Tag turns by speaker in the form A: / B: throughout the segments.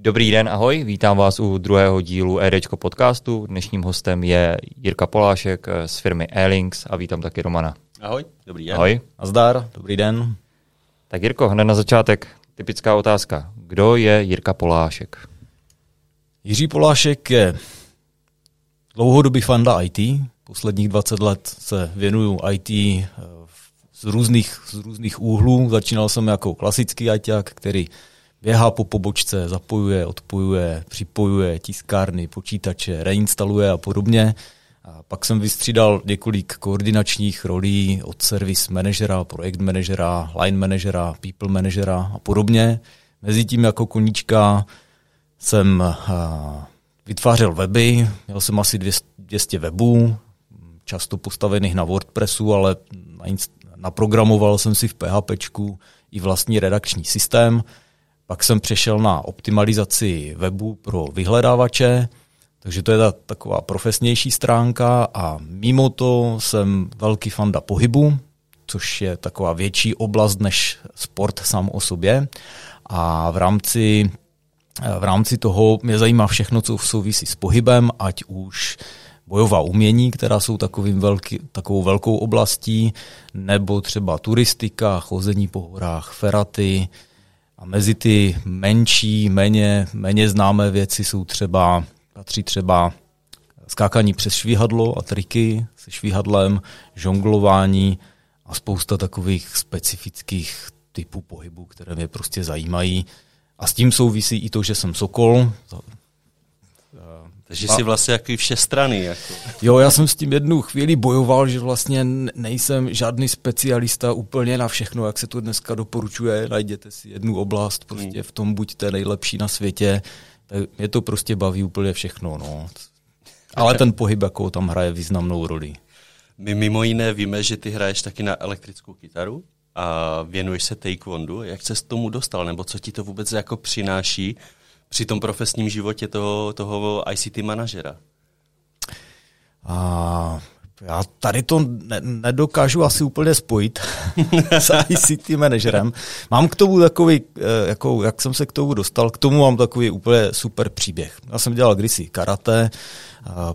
A: Dobrý den, ahoj, vítám vás u druhého dílu EDčko podcastu. Dnešním hostem je Jirka Polášek z firmy Airlinks a vítám taky Romana.
B: Ahoj, dobrý den.
A: Ahoj.
C: Nazdar, dobrý den.
A: Tak Jirko, hned na začátek typická otázka. Kdo je Jirka Polášek?
C: Jiří Polášek je dlouhodobý fanda IT. Posledních 20 let se věnuju IT eh, z různých, z různých úhlů. Začínal jsem jako klasický ITák, který běhá po pobočce, zapojuje, odpojuje, připojuje tiskárny, počítače, reinstaluje a podobně. A pak jsem vystřídal několik koordinačních rolí od service manažera, projekt manažera, line manažera, people manažera a podobně. Mezitím jako koníčka jsem vytvářel weby, měl jsem asi 200 webů, často postavených na WordPressu, ale naprogramoval jsem si v PHP i vlastní redakční systém. Pak jsem přešel na optimalizaci webu pro vyhledávače, takže to je ta taková profesnější stránka a mimo to jsem velký fanda pohybu, což je taková větší oblast než sport sám o sobě. A v rámci, v rámci toho mě zajímá všechno, co souvisí s pohybem, ať už bojová umění, která jsou takovým velký, takovou velkou oblastí, nebo třeba turistika, chození po horách, feraty. A mezi ty menší, méně, méně známé věci jsou třeba Patří třeba skákání přes švíhadlo a triky se švíhadlem, žonglování a spousta takových specifických typů pohybu, které mě prostě zajímají. A s tím souvisí i to, že jsem sokol.
B: Takže jsi vlastně jaký všestrany. Jako.
C: Jo, já jsem s tím jednu chvíli bojoval, že vlastně nejsem žádný specialista úplně na všechno, jak se to dneska doporučuje. Najděte si jednu oblast, prostě v tom buďte nejlepší na světě mě to prostě baví úplně všechno. No. Ale ten pohyb jako tam hraje významnou roli.
B: My mimo jiné víme, že ty hraješ taky na elektrickou kytaru a věnuješ se taekwondu. Jak se s tomu dostal, nebo co ti to vůbec jako přináší při tom profesním životě toho, toho ICT manažera?
C: A já tady to ne, nedokážu asi úplně spojit s ICT manažerem. Mám k tomu takový, eh, jako, jak jsem se k tomu dostal, k tomu mám takový úplně super příběh. Já jsem dělal kdysi karate,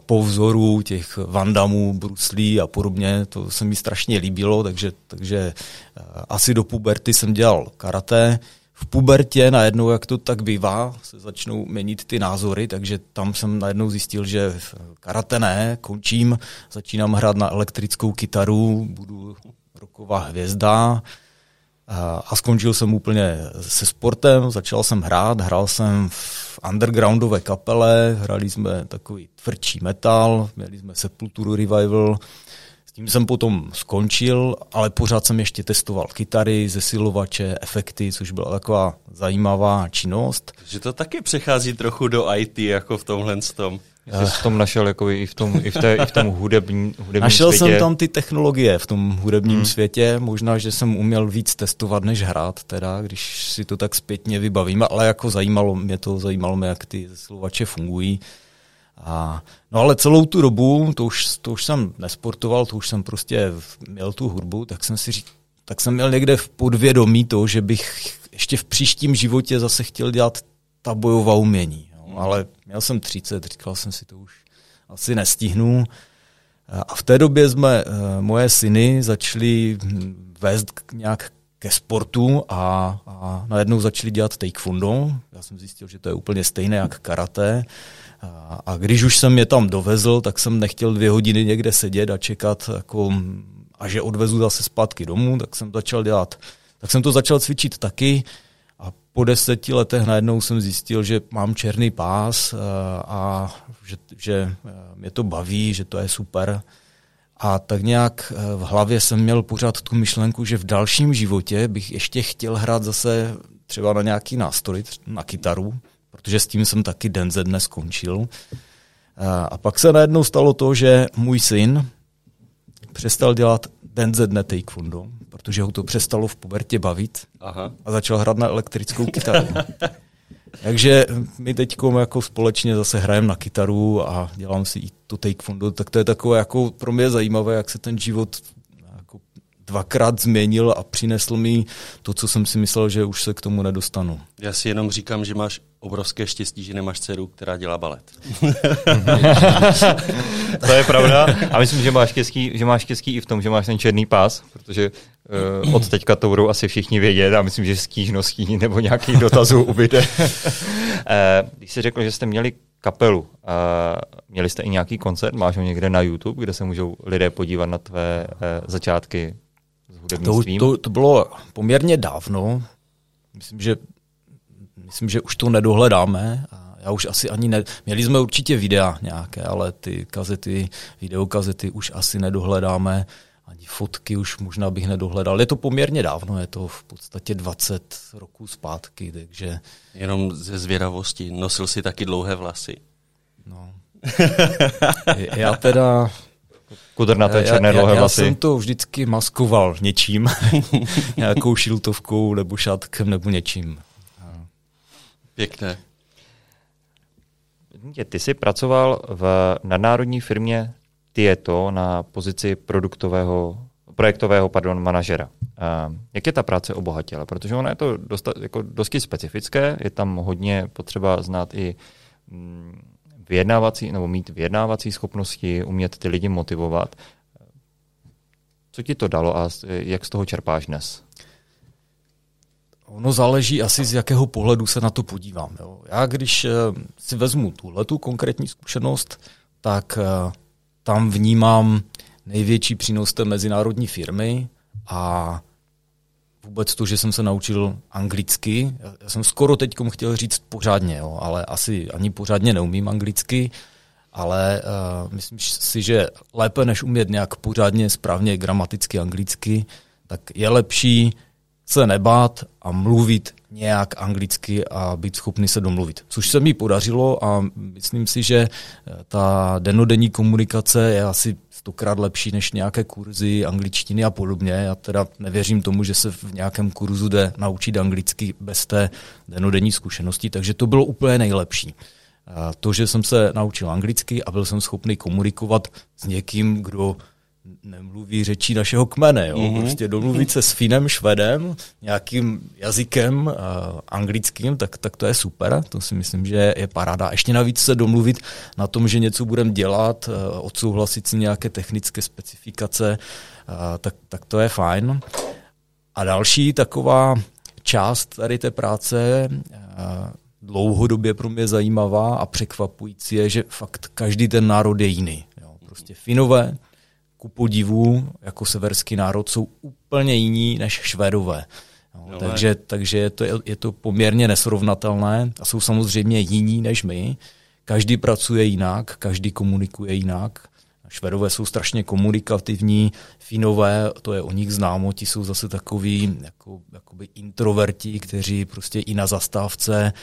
C: po vzoru těch Vandamů, Bruslí a podobně, to se mi strašně líbilo, takže, takže eh, asi do puberty jsem dělal karate, v pubertě najednou, jak to tak bývá, se začnou měnit ty názory, takže tam jsem najednou zjistil, že karate ne, končím, začínám hrát na elektrickou kytaru, budu roková hvězda a skončil jsem úplně se sportem, začal jsem hrát, hrál jsem v undergroundové kapele, hrali jsme takový tvrdší metal, měli jsme Sepulturu Revival, tím jsem potom skončil, ale pořád jsem ještě testoval kytary, zesilovače, efekty, což byla taková zajímavá činnost.
B: Že to taky přechází trochu do IT, jako v tomhle tom.
A: Jsi v tom našel jako i v tom, i v, té, i v tom hudební, hudebním
C: Našel
A: světě.
C: jsem tam ty technologie v tom hudebním hmm. světě, možná, že jsem uměl víc testovat, než hrát, teda, když si to tak zpětně vybavím, ale jako zajímalo mě to, zajímalo mě, jak ty zesilovače fungují. A, no ale celou tu dobu, to už, to už jsem nesportoval, to už jsem prostě měl tu hudbu, tak jsem si řík, tak jsem měl někde v podvědomí to, že bych ještě v příštím životě zase chtěl dělat ta bojová umění. No, ale měl jsem 30, říkal jsem si to už asi nestihnu. A v té době jsme, eh, moje syny začaly vést nějak ke sportu a, a najednou začali dělat taekwondo. Já jsem zjistil, že to je úplně stejné jak karate. A, a když už jsem je tam dovezl, tak jsem nechtěl dvě hodiny někde sedět a čekat, jako, a že odvezu zase zpátky domů, tak jsem začal dělat. Tak jsem to začal cvičit taky a po deseti letech najednou jsem zjistil, že mám černý pás a, a že, že mě to baví, že to je super. A tak nějak v hlavě jsem měl pořád tu myšlenku, že v dalším životě bych ještě chtěl hrát zase třeba na nějaký nástroj, na kytaru, protože s tím jsem taky den ze dne skončil. A pak se najednou stalo to, že můj syn přestal dělat den ze dne taekwondo, protože ho to přestalo v pubertě bavit Aha. a začal hrát na elektrickou kytaru. Takže my teď jako společně zase hrajeme na kytaru a dělám si i to taekwondo, tak to je takové jako pro mě zajímavé, jak se ten život dvakrát změnil a přinesl mi to, co jsem si myslel, že už se k tomu nedostanu.
B: Já si jenom říkám, že máš obrovské štěstí, že nemáš dceru, která dělá balet.
A: to je pravda. A myslím, že máš, štěstí, že máš štěstí i v tom, že máš ten černý pás, protože uh, od teďka to budou asi všichni vědět a myslím, že stížností nebo nějakých dotazů ubyde. uh, když jsi řekl, že jste měli kapelu, uh, měli jste i nějaký koncert, máš ho někde na YouTube, kde se můžou lidé podívat na tvé uh, začátky s?
C: To, to, to bylo poměrně dávno. Myslím, že myslím, že už to nedohledáme. A já už asi ani ne... Měli jsme určitě videa nějaké, ale ty kazety, videokazety už asi nedohledáme. Ani fotky už možná bych nedohledal. Je to poměrně dávno, je to v podstatě 20 roků zpátky, takže...
B: Jenom ze zvědavosti. Nosil si taky dlouhé vlasy.
C: No. já teda...
A: Kudrnaté černé já, dlouhé vlasy.
C: Já jsem to vždycky maskoval něčím. Nějakou šiltovkou nebo šátkem nebo něčím.
B: Pěkné.
A: Ty jsi pracoval v nadnárodní firmě Tieto na pozici produktového, projektového pardon, manažera. Jak je ta práce obohatila? Protože ono je to dosta, jako dosti specifické, je tam hodně potřeba znát i mm, vyjednávací, nebo mít vyjednávací schopnosti, umět ty lidi motivovat. Co ti to dalo a jak z toho čerpáš dnes?
C: Ono záleží asi z jakého pohledu se na to podívám. Jo. Já když eh, si vezmu tuhle tu konkrétní zkušenost, tak eh, tam vnímám největší přínos té mezinárodní firmy a vůbec to, že jsem se naučil anglicky. Já jsem skoro teď chtěl říct pořádně, jo, ale asi ani pořádně neumím anglicky, ale uh, myslím si, že lépe než umět nějak pořádně, správně gramaticky anglicky, tak je lepší se nebát a mluvit nějak anglicky a být schopný se domluvit. Což se mi podařilo a myslím si, že eh, ta denodenní komunikace je asi stokrát lepší než nějaké kurzy angličtiny a podobně. Já teda nevěřím tomu, že se v nějakém kurzu jde naučit anglicky bez té denodenní zkušenosti, takže to bylo úplně nejlepší. To, že jsem se naučil anglicky a byl jsem schopný komunikovat s někým, kdo nemluví řečí našeho kmene. Jo? Mm-hmm. Prostě domluvit se s Finem, Švedem, nějakým jazykem uh, anglickým, tak, tak to je super. To si myslím, že je paráda. Ještě navíc se domluvit na tom, že něco budeme dělat, uh, odsouhlasit si nějaké technické specifikace, uh, tak, tak to je fajn. A další taková část tady té práce uh, dlouhodobě pro mě zajímavá a překvapující je, že fakt každý ten národ je jiný. Jo? Prostě Finové ku podivu jako severský národ jsou úplně jiní než Švédové. No, no, takže takže je, to, je to poměrně nesrovnatelné a jsou samozřejmě jiní než my. Každý pracuje jinak, každý komunikuje jinak. Švedové jsou strašně komunikativní, Finové, to je o nich známo, ti jsou zase takový jako, jakoby introverti, kteří prostě i na zastávce,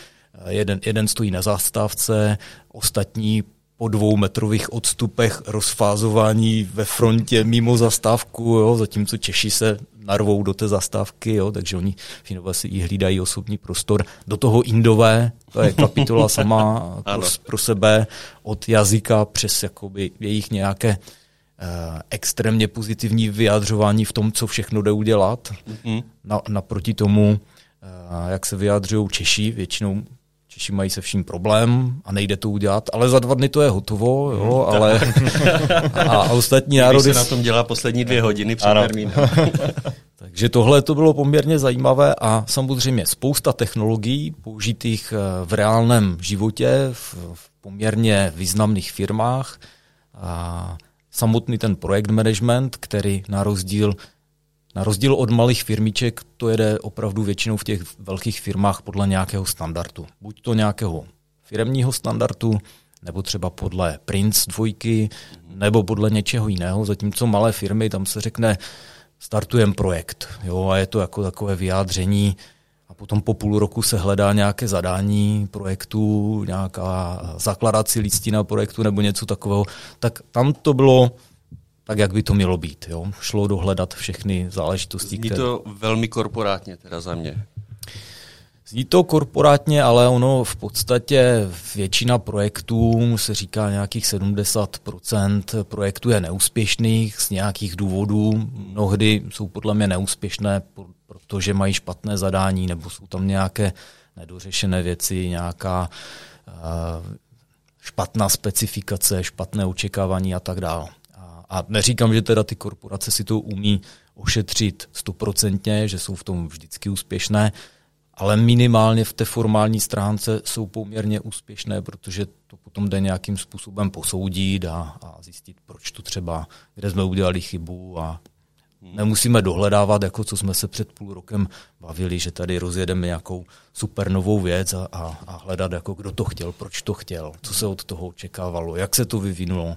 C: jeden, jeden stojí na zastávce, ostatní po dvou metrových odstupech rozfázování ve frontě mimo zastávku, jo, zatímco Češi se narvou do té zastávky, jo, takže oni Finové si i hlídají osobní prostor. Do toho Indové, to je kapitola sama pro, pro sebe, od jazyka přes jakoby jejich nějaké uh, extrémně pozitivní vyjádřování v tom, co všechno jde udělat. Mm-hmm. Na, naproti tomu, uh, jak se vyjádřují Češi, většinou Češi mají se vším problém a nejde to udělat, ale za dva dny to je hotovo, jo, hmm, ale a, a ostatní národy...
B: Když se na tom dělá poslední dvě hodiny před termínem.
C: Takže tohle to bylo poměrně zajímavé a samozřejmě spousta technologií použitých eh, v reálném životě, v, v poměrně významných firmách. A samotný ten projekt management, který na rozdíl na rozdíl od malých firmiček to jede opravdu většinou v těch velkých firmách podle nějakého standardu. Buď to nějakého firmního standardu, nebo třeba podle Prince dvojky, nebo podle něčeho jiného, zatímco malé firmy, tam se řekne, startujeme projekt. Jo, a je to jako takové vyjádření a potom po půl roku se hledá nějaké zadání projektu, nějaká zakladací listina projektu nebo něco takového. Tak tam to bylo tak, jak by to mělo být. Jo? Šlo dohledat všechny záležitosti.
B: Zní které... to velmi korporátně teda za mě.
C: Zní to korporátně, ale ono v podstatě většina projektů, se říká nějakých 70% projektů je neúspěšných z nějakých důvodů. Mnohdy jsou podle mě neúspěšné, protože mají špatné zadání nebo jsou tam nějaké nedořešené věci, nějaká uh, špatná specifikace, špatné očekávání a tak dále. A, neříkám, že teda ty korporace si to umí ošetřit stoprocentně, že jsou v tom vždycky úspěšné, ale minimálně v té formální stránce jsou poměrně úspěšné, protože to potom jde nějakým způsobem posoudit a, a zjistit, proč to třeba, kde jsme udělali chybu a nemusíme dohledávat, jako co jsme se před půl rokem bavili, že tady rozjedeme nějakou super novou věc a, a, a hledat, jako kdo to chtěl, proč to chtěl, co se od toho očekávalo, jak se to vyvinulo.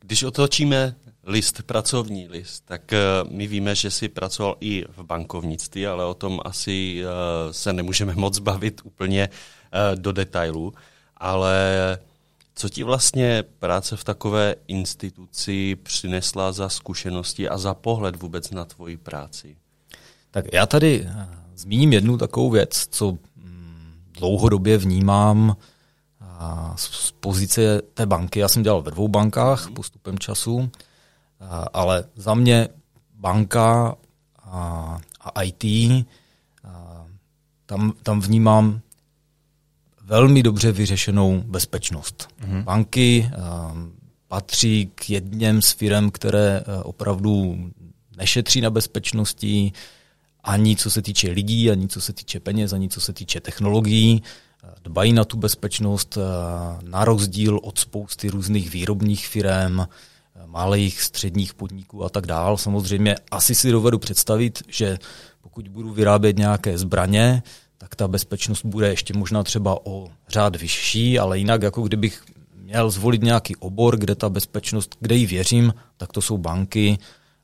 B: Když otočíme list, pracovní list, tak uh, my víme, že jsi pracoval i v bankovnictví, ale o tom asi uh, se nemůžeme moc bavit úplně uh, do detailu. Ale co ti vlastně práce v takové instituci přinesla za zkušenosti a za pohled vůbec na tvoji práci?
C: Tak já tady zmíním jednu takovou věc, co mm, dlouhodobě vnímám z pozice té banky. Já jsem dělal ve dvou bankách postupem času ale za mě banka a, a IT, a tam, tam vnímám velmi dobře vyřešenou bezpečnost. Mm-hmm. Banky a, patří k jedním z firm, které opravdu nešetří na bezpečnosti, ani co se týče lidí, ani co se týče peněz, ani co se týče technologií. Dbají na tu bezpečnost na rozdíl od spousty různých výrobních firm, malých, středních podniků a tak dál. Samozřejmě asi si dovedu představit, že pokud budu vyrábět nějaké zbraně, tak ta bezpečnost bude ještě možná třeba o řád vyšší, ale jinak jako kdybych měl zvolit nějaký obor, kde ta bezpečnost, kde ji věřím, tak to jsou banky,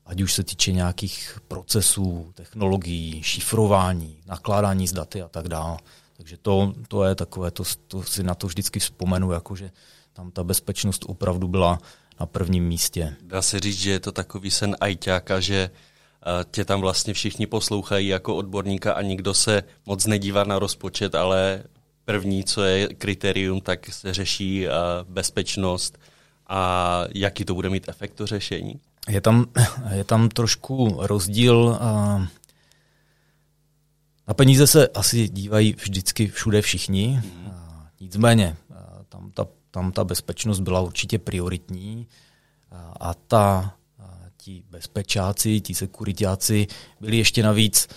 C: ať už se týče nějakých procesů, technologií, šifrování, nakládání s daty a tak dále. Takže to, to je takové, to, to si na to vždycky vzpomenu, jako že tam ta bezpečnost opravdu byla na prvním místě.
B: Dá se říct, že je to takový sen ajťáka, že eh, tě tam vlastně všichni poslouchají jako odborníka a nikdo se moc nedívá na rozpočet, ale první, co je kritérium, tak se řeší eh, bezpečnost a jaký to bude mít efekt to řešení?
C: Je tam, je tam trošku rozdíl. Na peníze se asi dívají vždycky všude všichni, hmm. nicméně tam ta tam ta bezpečnost byla určitě prioritní a ta, ti bezpečáci, ti sekuritáci byli ještě navíc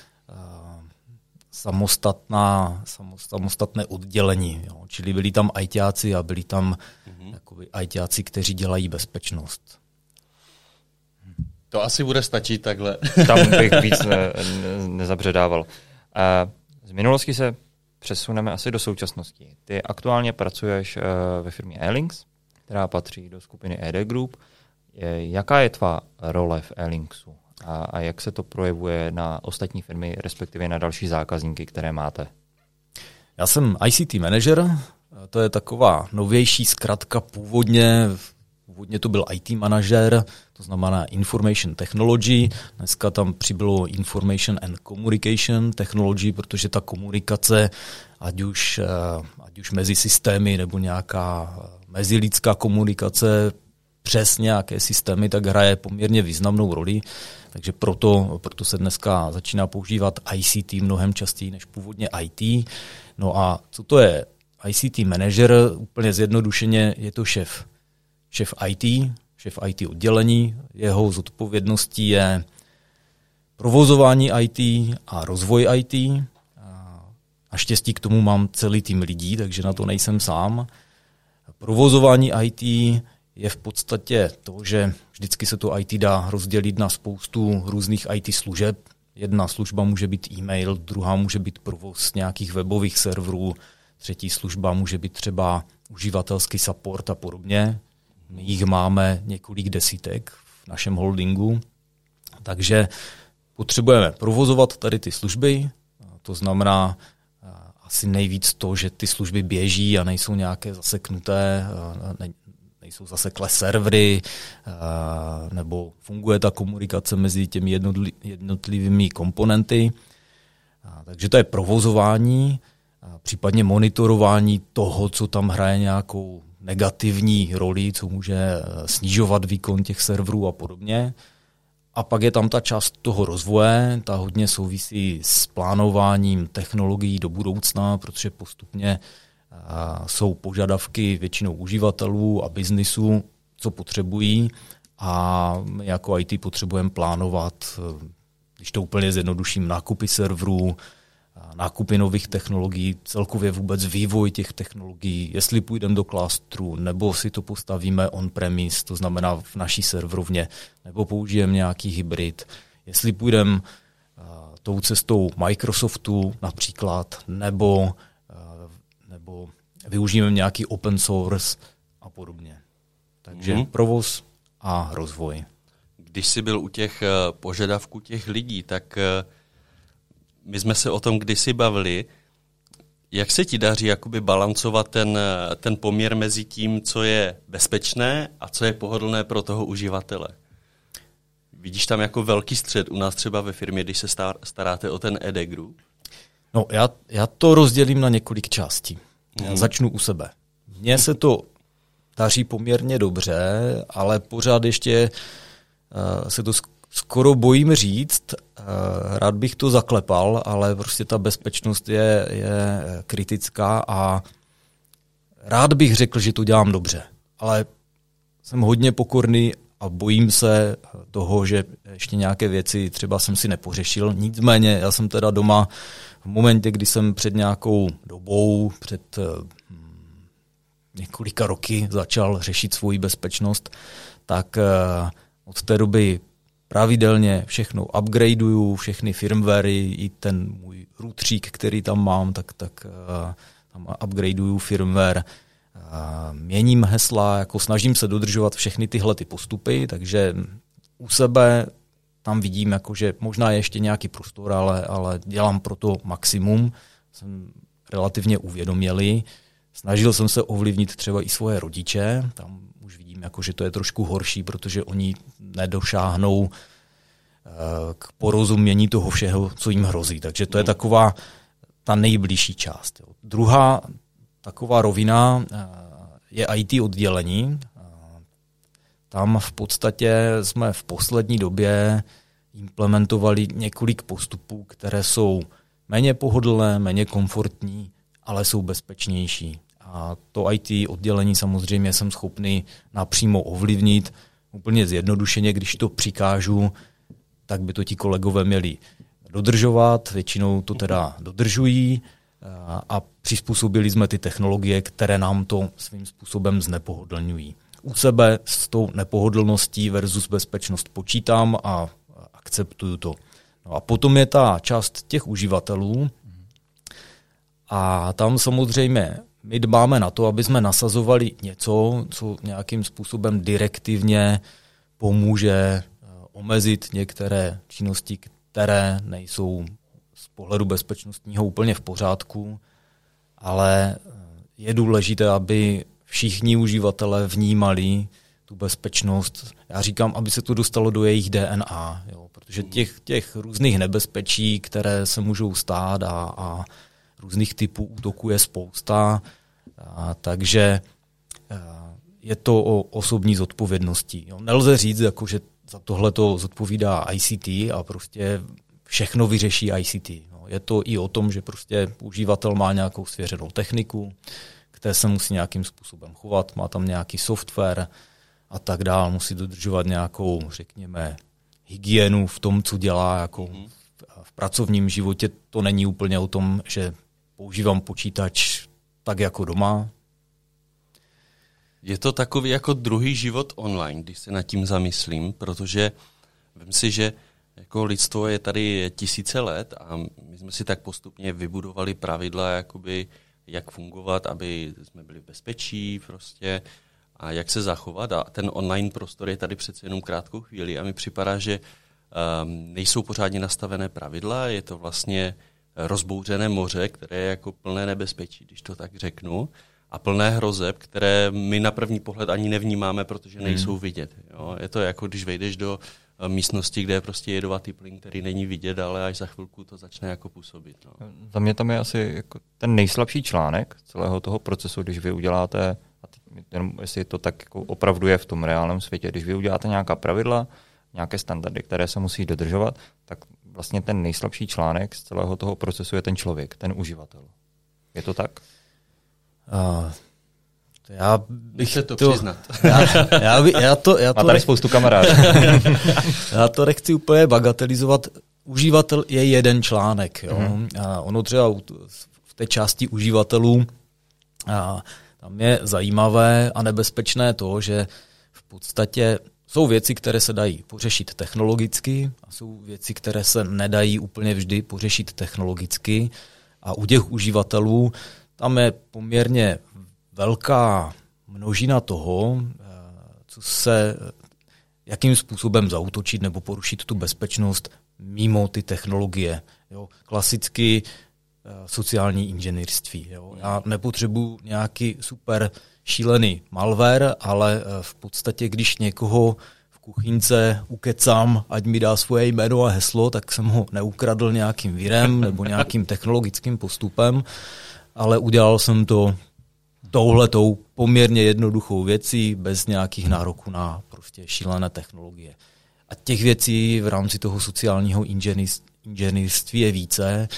C: samostatná, samostatné oddělení. Jo. Čili byli tam ajťáci a byli tam mm-hmm. jakoby ajťáci, kteří dělají bezpečnost.
B: To asi bude stačit takhle.
A: Tam bych víc ne, ne, nezabředával. Z minulosti se přesuneme asi do současnosti. Ty aktuálně pracuješ uh, ve firmě Airlinks, která patří do skupiny ED Group. Jaká je tvá role v Airlinksu a, a jak se to projevuje na ostatní firmy, respektive na další zákazníky, které máte?
C: Já jsem ICT manager, to je taková novější zkratka původně, původně to byl IT manažer, to znamená Information Technology. Dneska tam přibylo Information and Communication Technology, protože ta komunikace, ať už, eh, ať už mezi systémy nebo nějaká eh, mezilidská komunikace přes nějaké systémy, tak hraje poměrně významnou roli. Takže proto, proto se dneska začíná používat ICT mnohem častěji než původně IT. No a co to je ICT manager? Úplně zjednodušeně je to šéf. Šéf IT, šéf IT oddělení. Jeho zodpovědností je provozování IT a rozvoj IT. Naštěstí k tomu mám celý tým lidí, takže na to nejsem sám. Provozování IT je v podstatě to, že vždycky se to IT dá rozdělit na spoustu různých IT služeb. Jedna služba může být e-mail, druhá může být provoz nějakých webových serverů, třetí služba může být třeba uživatelský support a podobně. My jich máme několik desítek v našem holdingu, takže potřebujeme provozovat tady ty služby, to znamená asi nejvíc to, že ty služby běží a nejsou nějaké zaseknuté, nejsou zaseklé servery, nebo funguje ta komunikace mezi těmi jednotlivými komponenty. Takže to je provozování, případně monitorování toho, co tam hraje nějakou negativní roli, co může eh, snižovat výkon těch serverů a podobně. A pak je tam ta část toho rozvoje, ta hodně souvisí s plánováním technologií do budoucna, protože postupně jsou požadavky většinou uživatelů a biznisu, co potřebují a my jako IT potřebujeme plánovat, když to úplně zjednoduším, nákupy serverů, nákupy nových technologií, celkově vůbec vývoj těch technologií, jestli půjdeme do klastru, nebo si to postavíme on-premise, to znamená v naší serverovně, nebo použijeme nějaký hybrid, jestli půjdeme uh, tou cestou Microsoftu například, nebo, uh, nebo využijeme nějaký open source a podobně. Takže mm-hmm. provoz a rozvoj.
B: Když jsi byl u těch uh, požadavků těch lidí, tak uh, my jsme se o tom kdysi bavili. Jak se ti daří jakoby balancovat ten, ten poměr mezi tím, co je bezpečné a co je pohodlné pro toho uživatele? Vidíš tam jako velký střed u nás třeba ve firmě, když se staráte o ten ED group?
C: No, já, já to rozdělím na několik částí. Já mm. začnu u sebe. Mně se to daří poměrně dobře, ale pořád ještě uh, se to skoro bojím říct, eh, rád bych to zaklepal, ale prostě ta bezpečnost je, je kritická a rád bych řekl, že to dělám dobře, ale jsem hodně pokorný a bojím se toho, že ještě nějaké věci třeba jsem si nepořešil. Nicméně já jsem teda doma v momentě, kdy jsem před nějakou dobou, před eh, několika roky začal řešit svoji bezpečnost, tak eh, od té doby pravidelně všechno upgradeuju, všechny firmwary, i ten můj routerík, který tam mám, tak, tak uh, tam upgradeuju firmware, uh, měním hesla, jako snažím se dodržovat všechny tyhle ty postupy, takže u sebe tam vidím, jako, že možná je ještě nějaký prostor, ale, ale dělám pro to maximum. Jsem relativně uvědomělý. Snažil jsem se ovlivnit třeba i svoje rodiče, tam už vidím, jako, že to je trošku horší, protože oni nedošáhnou eh, k porozumění toho všeho, co jim hrozí. Takže to je taková ta nejbližší část. Druhá taková rovina eh, je IT oddělení. Eh, tam v podstatě jsme v poslední době implementovali několik postupů, které jsou méně pohodlné, méně komfortní, ale jsou bezpečnější. A to IT oddělení samozřejmě jsem schopný napřímo ovlivnit, úplně zjednodušeně, když to přikážu, tak by to ti kolegové měli dodržovat, většinou to teda dodržují a přizpůsobili jsme ty technologie, které nám to svým způsobem znepohodlňují. U sebe s tou nepohodlností versus bezpečnost počítám a akceptuju to. No a potom je ta část těch uživatelů a tam samozřejmě my dbáme na to, aby jsme nasazovali něco, co nějakým způsobem direktivně pomůže eh, omezit některé činnosti, které nejsou z pohledu bezpečnostního úplně v pořádku, ale eh, je důležité, aby všichni uživatelé vnímali tu bezpečnost. Já říkám, aby se to dostalo do jejich DNA, jo, protože těch, těch různých nebezpečí, které se můžou stát a, a různých typů útoků je spousta, a, takže a, je to o osobní zodpovědnosti. Jo. Nelze říct, jako, že za tohle to zodpovídá ICT a prostě všechno vyřeší ICT. No. Je to i o tom, že prostě uživatel má nějakou svěřenou techniku, které se musí nějakým způsobem chovat, má tam nějaký software a tak dál, musí dodržovat nějakou, řekněme, hygienu v tom, co dělá, jako mm-hmm. v pracovním životě to není úplně o tom, že používám počítač tak jako doma.
B: Je to takový jako druhý život online, když se nad tím zamyslím, protože vím si, že jako lidstvo je tady tisíce let a my jsme si tak postupně vybudovali pravidla, jakoby, jak fungovat, aby jsme byli v bezpečí prostě a jak se zachovat. A ten online prostor je tady přece jenom krátkou chvíli a mi připadá, že um, nejsou pořádně nastavené pravidla, je to vlastně rozbouřené moře, které je jako plné nebezpečí, když to tak řeknu, a plné hrozeb, které my na první pohled ani nevnímáme, protože hmm. nejsou vidět. Jo? Je to jako, když vejdeš do místnosti, kde je prostě jedovatý plyn, který není vidět, ale až za chvilku to začne jako působit. No.
A: Za mě tam je asi jako ten nejslabší článek celého toho procesu, když vy uděláte, a teď, jenom jestli to tak jako opravdu je v tom reálném světě, když vy uděláte nějaká pravidla, nějaké standardy, které se musí dodržovat, tak vlastně ten nejslabší článek z celého toho procesu je ten člověk, ten uživatel. Je to tak?
C: Uh, já bych
B: to, to přiznat.
C: Já, já, by, já to, já
A: to Má tady spoustu kamarádů.
C: já to nechci úplně bagatelizovat. Uživatel je jeden článek. Jo? Mm. A ono třeba v té části uživatelů a tam je zajímavé a nebezpečné to, že v podstatě jsou věci, které se dají pořešit technologicky a jsou věci, které se nedají úplně vždy pořešit technologicky. A u těch uživatelů tam je poměrně velká množina toho, eh, co se, jakým způsobem zautočit nebo porušit tu bezpečnost mimo ty technologie. Jo. Klasicky eh, sociální inženýrství. Jo. Já nepotřebuji nějaký super šílený malware, ale eh, v podstatě, když někoho v kuchynce ukecám, ať mi dá svoje jméno a heslo, tak jsem ho neukradl nějakým virem nebo nějakým technologickým postupem, ale udělal jsem to touhletou poměrně jednoduchou věcí bez nějakých nároků na prostě šílené technologie. A těch věcí v rámci toho sociálního inženýrství je více.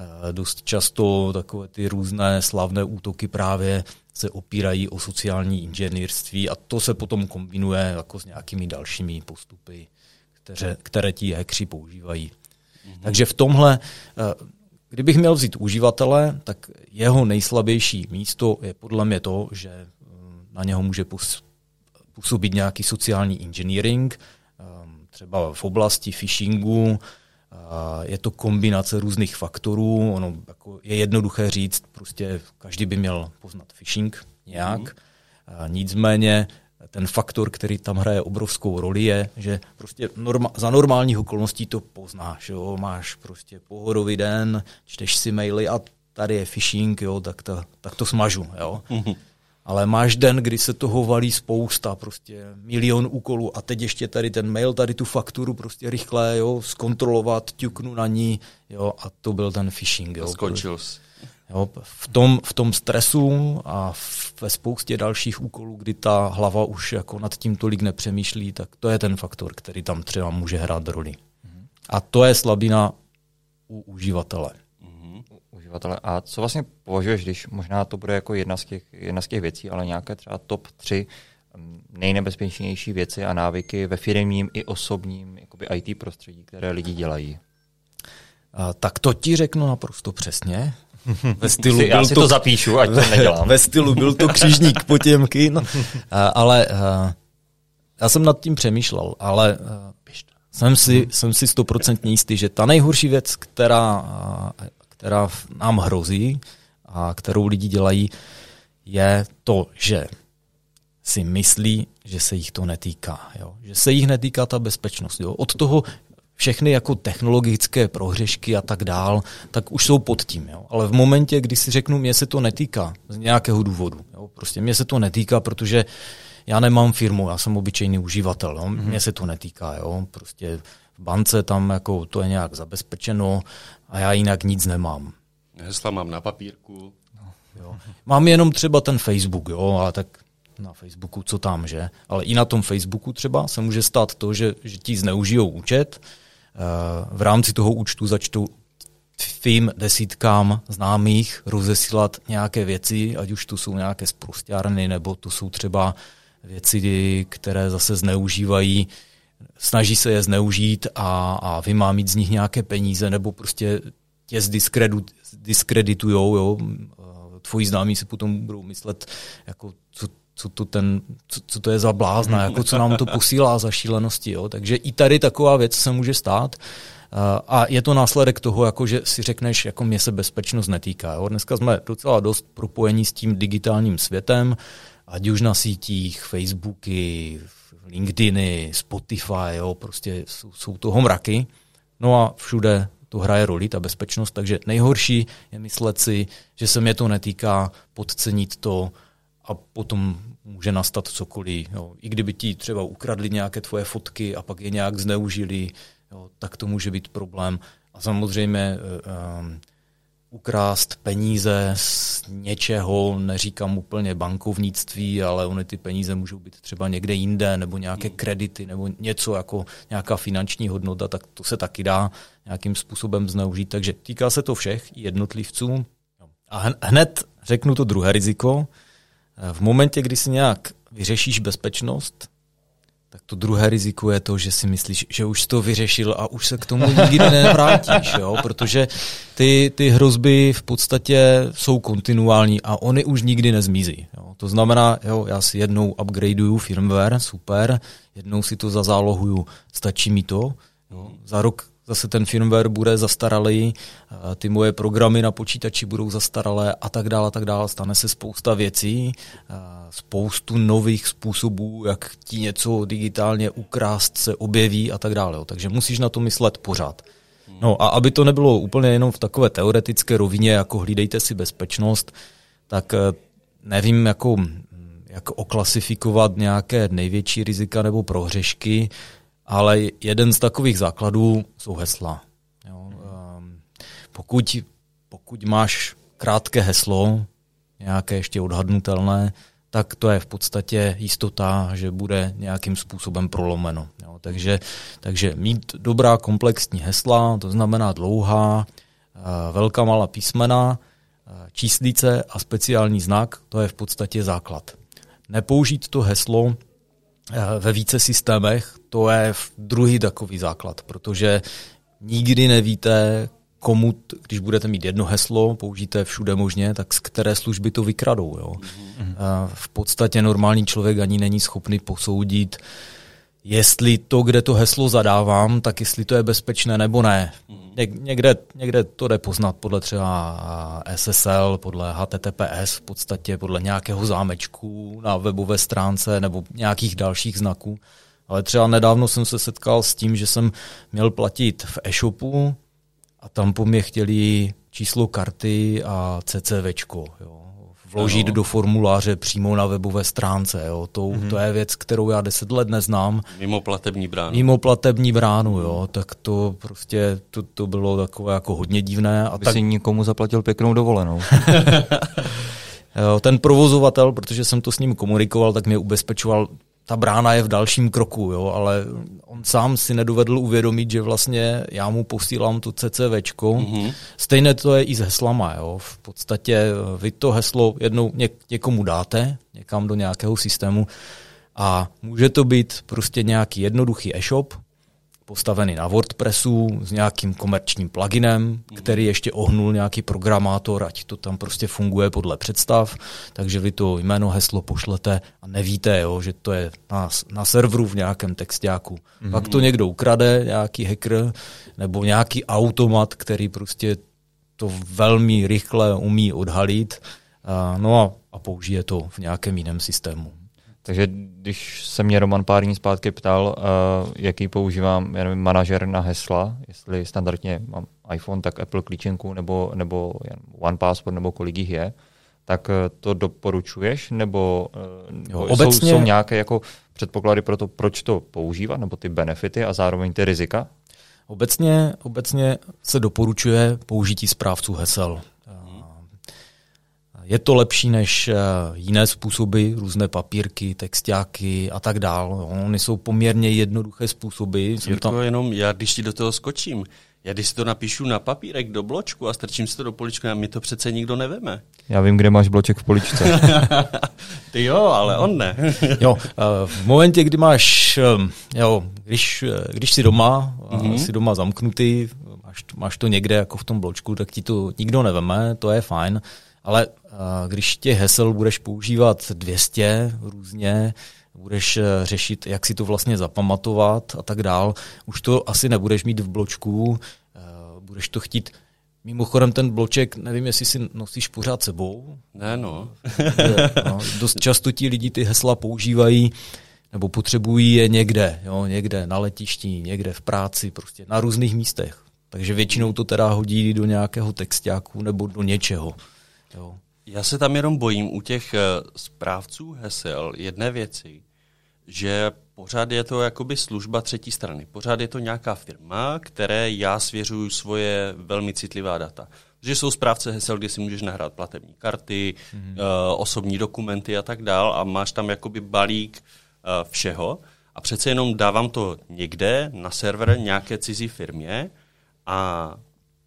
C: Eh, dost často takové ty různé slavné útoky právě se opírají o sociální inženýrství a to se potom kombinuje jako s nějakými dalšími postupy, které, které ti hackři používají. Mm-hmm. Takže v tomhle eh, Kdybych měl vzít uživatele, tak jeho nejslabější místo je podle mě to, že mm, na něho může působit nějaký sociální engineering, třeba v oblasti phishingu, je to kombinace různých faktorů, ono jako je jednoduché říct, prostě každý by měl poznat phishing nějak, mm. nicméně ten faktor, který tam hraje obrovskou roli, je, že prostě norma, za normálních okolností to poznáš. Jo? Máš prostě pohodový den, čteš si maily a tady je phishing, jo? Tak, to, tak to smažu. Jo? Mm-hmm. Ale máš den, kdy se toho valí spousta, prostě milion úkolů a teď ještě tady ten mail, tady tu fakturu prostě rychle, jo, zkontrolovat, ťuknu na ní, jo, a to byl ten phishing. Jo.
B: Skončil jsi.
C: Jo, v, tom, v tom stresu a ve spoustě dalších úkolů, kdy ta hlava už jako nad tím tolik nepřemýšlí, tak to je ten faktor, který tam třeba může hrát roli. Mm-hmm. A to je slabina u uživatele.
A: Uživatele. A co vlastně považuješ, když možná to bude jako jedna z těch, jedna z těch věcí, ale nějaké třeba top tři mm, nejnebezpečnější věci a návyky ve firmním i osobním jakoby IT prostředí, které lidi dělají?
C: A, tak to ti řeknu naprosto přesně.
A: Ve stylu já si to, to zapíšu, ať to nedělám.
C: Ve stylu byl to křižník Potěmky, no. ale já jsem nad tím přemýšlel, ale jsem si, jsem si stoprocentně jistý, že ta nejhorší věc, která, která nám hrozí a kterou lidi dělají, je to, že si myslí, že se jich to netýká. Jo? Že se jich netýká ta bezpečnost. Jo? Od toho, všechny jako technologické prohřešky a tak dál, tak už jsou pod tím. Jo. Ale v momentě, kdy si řeknu, mě se to netýká z nějakého důvodu, jo. prostě mě se to netýká, protože já nemám firmu, já jsem obyčejný uživatel, jo. Mm-hmm. mě se to netýká. Jo. Prostě v bance tam jako to je nějak zabezpečeno a já jinak nic nemám.
B: Hesla mám na papírku.
C: No, jo. Mám jenom třeba ten Facebook, jo, ale tak na Facebooku, co tam, že? Ale i na tom Facebooku třeba se může stát to, že, že ti zneužijou účet, Eh, v rámci toho účtu začtou tvým desítkám známých rozesílat nějaké věci, ať už tu jsou nějaké zprostárny, nebo tu jsou třeba věci, které zase zneužívají, snaží se je zneužít a, a vy má mít z nich nějaké peníze, nebo prostě tě zdiskreditujou, jo. Tvoji známí si potom budou myslet, jako, co, co to, ten, co, co to je za blázna, jako co nám to posílá za šílenosti. Jo? Takže i tady taková věc se může stát. A je to následek toho, jako že si řekneš, jako mě se bezpečnost netýká. Jo? Dneska jsme docela dost propojení s tím digitálním světem, ať už na sítích, Facebooky, LinkedIny, Spotify, jo? prostě jsou, jsou toho mraky. No a všude to hraje roli, ta bezpečnost, takže nejhorší je myslet si, že se mě to netýká, podcenit to, a potom může nastat cokoliv. Jo. I kdyby ti třeba ukradli nějaké tvoje fotky a pak je nějak zneužili, jo, tak to může být problém. A samozřejmě um, ukrást peníze z něčeho, neříkám úplně bankovnictví, ale ony ty peníze můžou být třeba někde jinde, nebo nějaké hmm. kredity, nebo něco jako nějaká finanční hodnota, tak to se taky dá nějakým způsobem zneužít. Takže týká se to všech jednotlivců. A hned řeknu to druhé riziko. V momentě, kdy si nějak vyřešíš bezpečnost, tak to druhé riziko je to, že si myslíš, že už to vyřešil a už se k tomu nikdy nevrátíš, jo? protože ty, ty hrozby v podstatě jsou kontinuální a oni už nikdy nezmizí. Jo? To znamená, jo, já si jednou upgradeuju firmware, super, jednou si to zazálohuju, stačí mi to, jo? za rok zase ten firmware bude zastaralý, ty moje programy na počítači budou zastaralé a tak dále, a tak dále. Stane se spousta věcí, spoustu nových způsobů, jak ti něco digitálně ukrást se objeví a tak dále. Takže musíš na to myslet pořád. No a aby to nebylo úplně jenom v takové teoretické rovině, jako hlídejte si bezpečnost, tak eh, nevím, jako, jak oklasifikovat nějaké největší rizika nebo prohřešky ale jeden z takových základů jsou hesla. Jo. Ehm, pokud, pokud máš krátké heslo, nějaké ještě odhadnutelné, tak to je v podstatě jistota, že bude nějakým způsobem prolomeno. Jo. Takže, takže mít dobrá komplexní hesla, to znamená dlouhá, eh, velká malá písmena, eh, číslice a speciální znak, to je v podstatě základ. Nepoužít to heslo ve více systémech, to je druhý takový základ, protože nikdy nevíte, komu, když budete mít jedno heslo, použijte všude možně, tak z které služby to vykradou. Jo? Mm-hmm. V podstatě normální člověk ani není schopný posoudit, jestli to, kde to heslo zadávám, tak jestli to je bezpečné nebo ne. Někde, někde to jde poznat podle třeba SSL, podle HTTPS, v podstatě podle nějakého zámečku na webové stránce nebo nějakých dalších znaků. Ale třeba nedávno jsem se setkal s tím, že jsem měl platit v e-shopu a tam po mě chtěli číslo karty a CCVčko. Jo vložit ano. do formuláře přímo na webové stránce. Jo. To, mm-hmm. to je věc, kterou já deset let neznám.
B: Mimo platební bránu.
C: Mimo platební bránu, jo. Tak to prostě, to, to bylo takové jako hodně divné.
A: A By tak... si nikomu zaplatil pěknou dovolenou.
C: jo, ten provozovatel, protože jsem to s ním komunikoval, tak mě ubezpečoval, ta brána je v dalším kroku, jo, ale on sám si nedovedl uvědomit, že vlastně já mu posílám to CCVčko. Mm-hmm. Stejné to je i s heslama. Jo. V podstatě eh, vy to heslo jednou něk- někomu dáte, někam do nějakého systému a může to být prostě nějaký jednoduchý e-shop, postavený na WordPressu s nějakým komerčním pluginem, který ještě ohnul nějaký programátor, ať to tam prostě funguje podle představ, takže vy to jméno, heslo pošlete a nevíte, jo, že to je na, na serveru v nějakém textáku. Mm-hmm. Pak to někdo ukrade, nějaký hacker, nebo nějaký automat, který prostě to velmi rychle umí odhalit, a, no a, a použije to v nějakém jiném systému.
A: Takže když se mě Roman pár dní zpátky ptal, uh, jaký používám já nevím, manažer na hesla, jestli standardně mám iPhone, tak Apple klíčenku nebo, nebo One Password nebo kolik jich je, tak uh, to doporučuješ? Nebo uh, jo, obecně... jsou, jsou nějaké jako předpoklady pro to, proč to používat, nebo ty benefity a zároveň ty rizika?
C: Obecně, obecně se doporučuje použití správců hesel. Je to lepší než eh, jiné způsoby, různé papírky, textáky a tak dál. Ony jsou poměrně jednoduché způsoby.
B: Jirko, tam... jenom já, když ti do toho skočím, já když si to napíšu na papírek do bločku a strčím si to do poličky, a mi to přece nikdo neveme.
A: Já vím, kde máš bloček v poličce.
B: Ty jo, ale on ne.
C: jo, eh, v momentě, kdy máš, eh, jo, když, když jsi doma, mm-hmm. jsi doma zamknutý, máš, máš to někde jako v tom bločku, tak ti to nikdo neveme, to je fajn. Ale když těch hesel budeš používat 200 různě, budeš eh, řešit, jak si to vlastně zapamatovat a tak dál, už to asi nebudeš mít v bločku, eh, budeš to chtít Mimochodem ten bloček, nevím, jestli si nosíš pořád sebou.
B: Ne, no.
C: no dost často ti lidi ty hesla používají nebo potřebují je někde, jo, někde na letišti, někde v práci, prostě na různých místech. Takže většinou to teda hodí do nějakého textáku nebo do něčeho. Jo
B: Já se tam jenom bojím u těch eh, správců hesel jedné věci, že pořád je to jakoby služba třetí strany. Pořád je to nějaká firma, které já svěřuju svoje velmi citlivá data. Že jsou správce hesel, kde si můžeš nahrát platební karty, mm-hmm. uh, osobní dokumenty a tak dál a máš tam jakoby balík uh, všeho a přece jenom dávám to někde na server nějaké cizí firmě a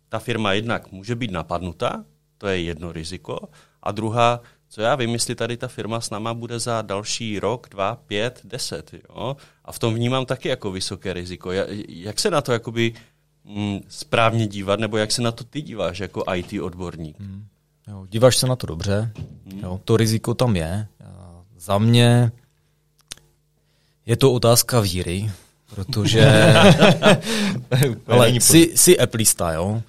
B: ta firma jednak může být napadnuta, to je jedno riziko, a druhá, co já vím, jestli tady ta firma s náma bude za další rok, dva, pět, deset. Jo? A v tom vnímám taky jako vysoké riziko. Jak se na to jakoby mm, správně dívat, nebo jak se na to ty díváš jako IT odborník? Hmm.
C: Jo, díváš se na to dobře, hmm. jo, to riziko tam je. Za mě je to otázka víry, protože ale jsi, jsi Applista, jo?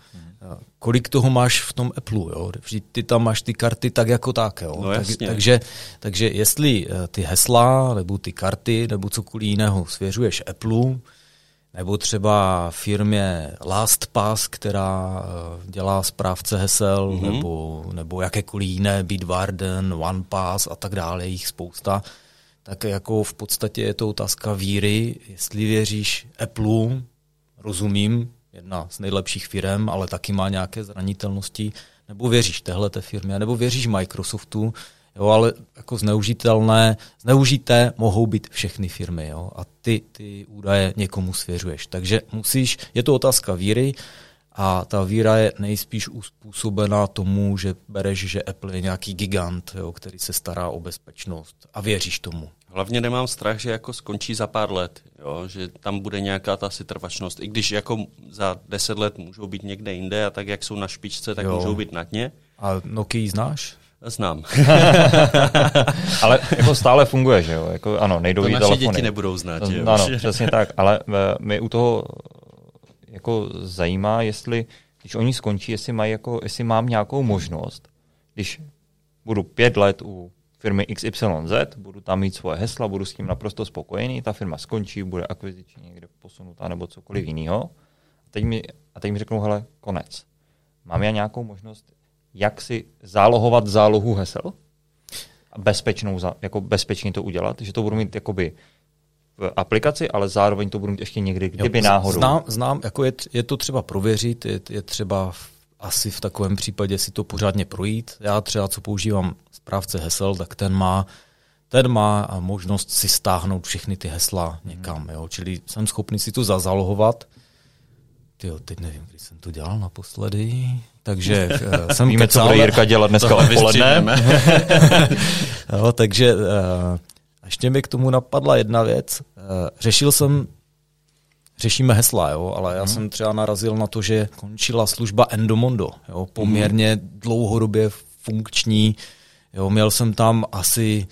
C: Kolik toho máš v tom Apple, jo? Vždyť ty tam máš ty karty tak jako tak, jo?
B: No, tak,
C: takže, takže jestli eh, ty hesla, nebo ty karty, nebo cokoliv jiného svěřuješ Apple, nebo třeba firmě LastPass, která eh, dělá správce hesel, mm-hmm. nebo, nebo jakékoliv jiné, Bitwarden, OnePass a tak dále, jich spousta, tak jako v podstatě je to otázka víry, jestli věříš Apple, rozumím, jedna z nejlepších firm, ale taky má nějaké zranitelnosti, nebo věříš téhle firmě, nebo věříš Microsoftu, jo, ale jako zneužitelné, zneužité mohou být všechny firmy, jo, a ty ty údaje někomu svěřuješ. Takže musíš, je to otázka víry, a ta víra je nejspíš uspůsobená tomu, že bereš, že Apple je nějaký gigant, jo, který se stará o bezpečnost a věříš tomu.
B: Hlavně nemám strach, že jako skončí za pár let, jo, že tam bude nějaká ta setrvačnost. I když jako za deset let můžou být někde jinde a tak, jak jsou na špičce, tak jo. můžou být na dně.
C: A Nokia znáš?
B: Znám.
A: ale jako stále funguje, že jo? Jako, ano, nejdou to naše
B: telefony. děti nebudou znát, že jo?
A: Ano, přesně tak. Ale eh, my u toho jako zajímá, jestli, když oni skončí, jestli, mají jako, jestli mám nějakou možnost, když budu pět let u firmy XYZ, budu tam mít svoje hesla, budu s tím naprosto spokojený, ta firma skončí, bude akvizičně někde posunutá nebo cokoliv jiného. A teď mi, a teď mi řeknou, hele, konec. Mám já nějakou možnost, jak si zálohovat zálohu hesel? Bezpečnou, jako bezpečně to udělat, že to budu mít jakoby v aplikaci, ale zároveň to budu mít ještě někdy, kdyby jo, náhodou.
C: Znám, znám jako je, je to třeba prověřit, je, je třeba asi v takovém případě si to pořádně projít. Já třeba, co používám správce hesel, tak ten má ten má možnost si stáhnout všechny ty hesla někam. Hmm. Jo? Čili jsem schopný si to zazalohovat. Tyjo, teď nevím, když jsem to dělal naposledy. Takže uh, jsem
A: Víme, kecal, co bude Jirka dělat dneska odpoledne.
C: jo, takže uh, ještě mi k tomu napadla jedna věc. Eh, řešil jsem, řešíme hesla, jo, ale já hmm. jsem třeba narazil na to, že končila služba Endomondo, jo, poměrně hmm. dlouhodobě funkční. Jo, měl jsem tam asi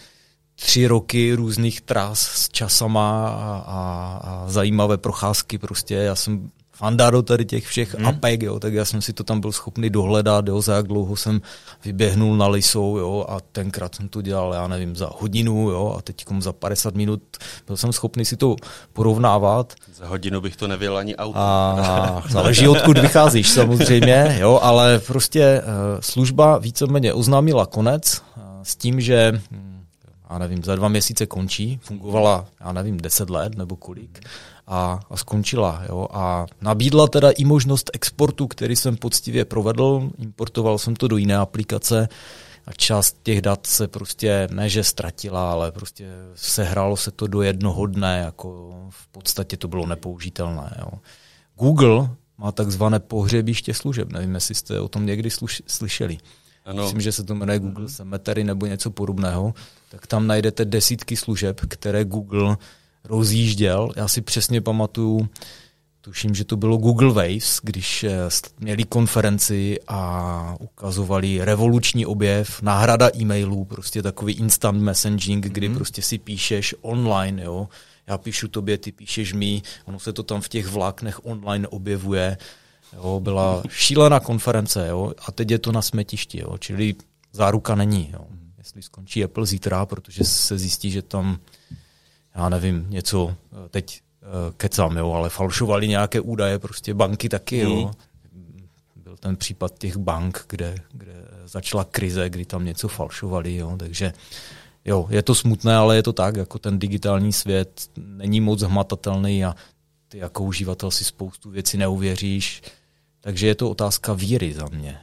C: tři roky různých tras s časama a, a, a zajímavé procházky prostě. Já jsem fanda do tady těch všech hmm. apek, jo, tak já jsem si to tam byl schopný dohledat, jo, za jak dlouho jsem vyběhnul na lisou, jo, a tenkrát jsem to dělal, já nevím, za hodinu, jo, a teď za 50 minut byl jsem schopný si to porovnávat.
B: Za hodinu bych to nevěl ani auto.
C: A záleží, odkud vycházíš samozřejmě, jo, ale prostě uh, služba víceméně oznámila konec s tím, že já nevím, za dva měsíce končí, fungovala, já nevím, deset let nebo kolik a, a skončila. Jo? A nabídla teda i možnost exportu, který jsem poctivě provedl, importoval jsem to do jiné aplikace a část těch dat se prostě ne, že ztratila, ale prostě sehrálo se to do jednoho dne, jako v podstatě to bylo nepoužitelné. Jo? Google má takzvané pohřebiště služeb, nevím, jestli jste o tom někdy slyšeli. Ano. Myslím, že se to jmenuje Google Cemetery nebo něco podobného, tak tam najdete desítky služeb, které Google rozjížděl. Já si přesně pamatuju, tuším, že to bylo Google Waves, když eh, měli konferenci a ukazovali revoluční objev, náhrada e-mailů, prostě takový instant messaging, kdy mm. prostě si píšeš online, jo. Já píšu tobě, ty píšeš mi, ono se to tam v těch vláknech online objevuje. Jo, byla šílená konference, jo, a teď je to na smetišti, jo, čili záruka není, jo. Jestli skončí Apple zítra, protože se zjistí, že tam já nevím, něco, eh, teď uh, kecám, jo, ale falšovali nějaké údaje, prostě banky taky, jo. Byl ten případ těch bank, kde, kde začala krize, kdy tam něco falšovali, jo, takže jo, je to smutné, ale je to tak, jako ten digitální svět není moc hmatatelný a ty jako uživatel si spoustu věcí neuvěříš, takže je to otázka víry za mě.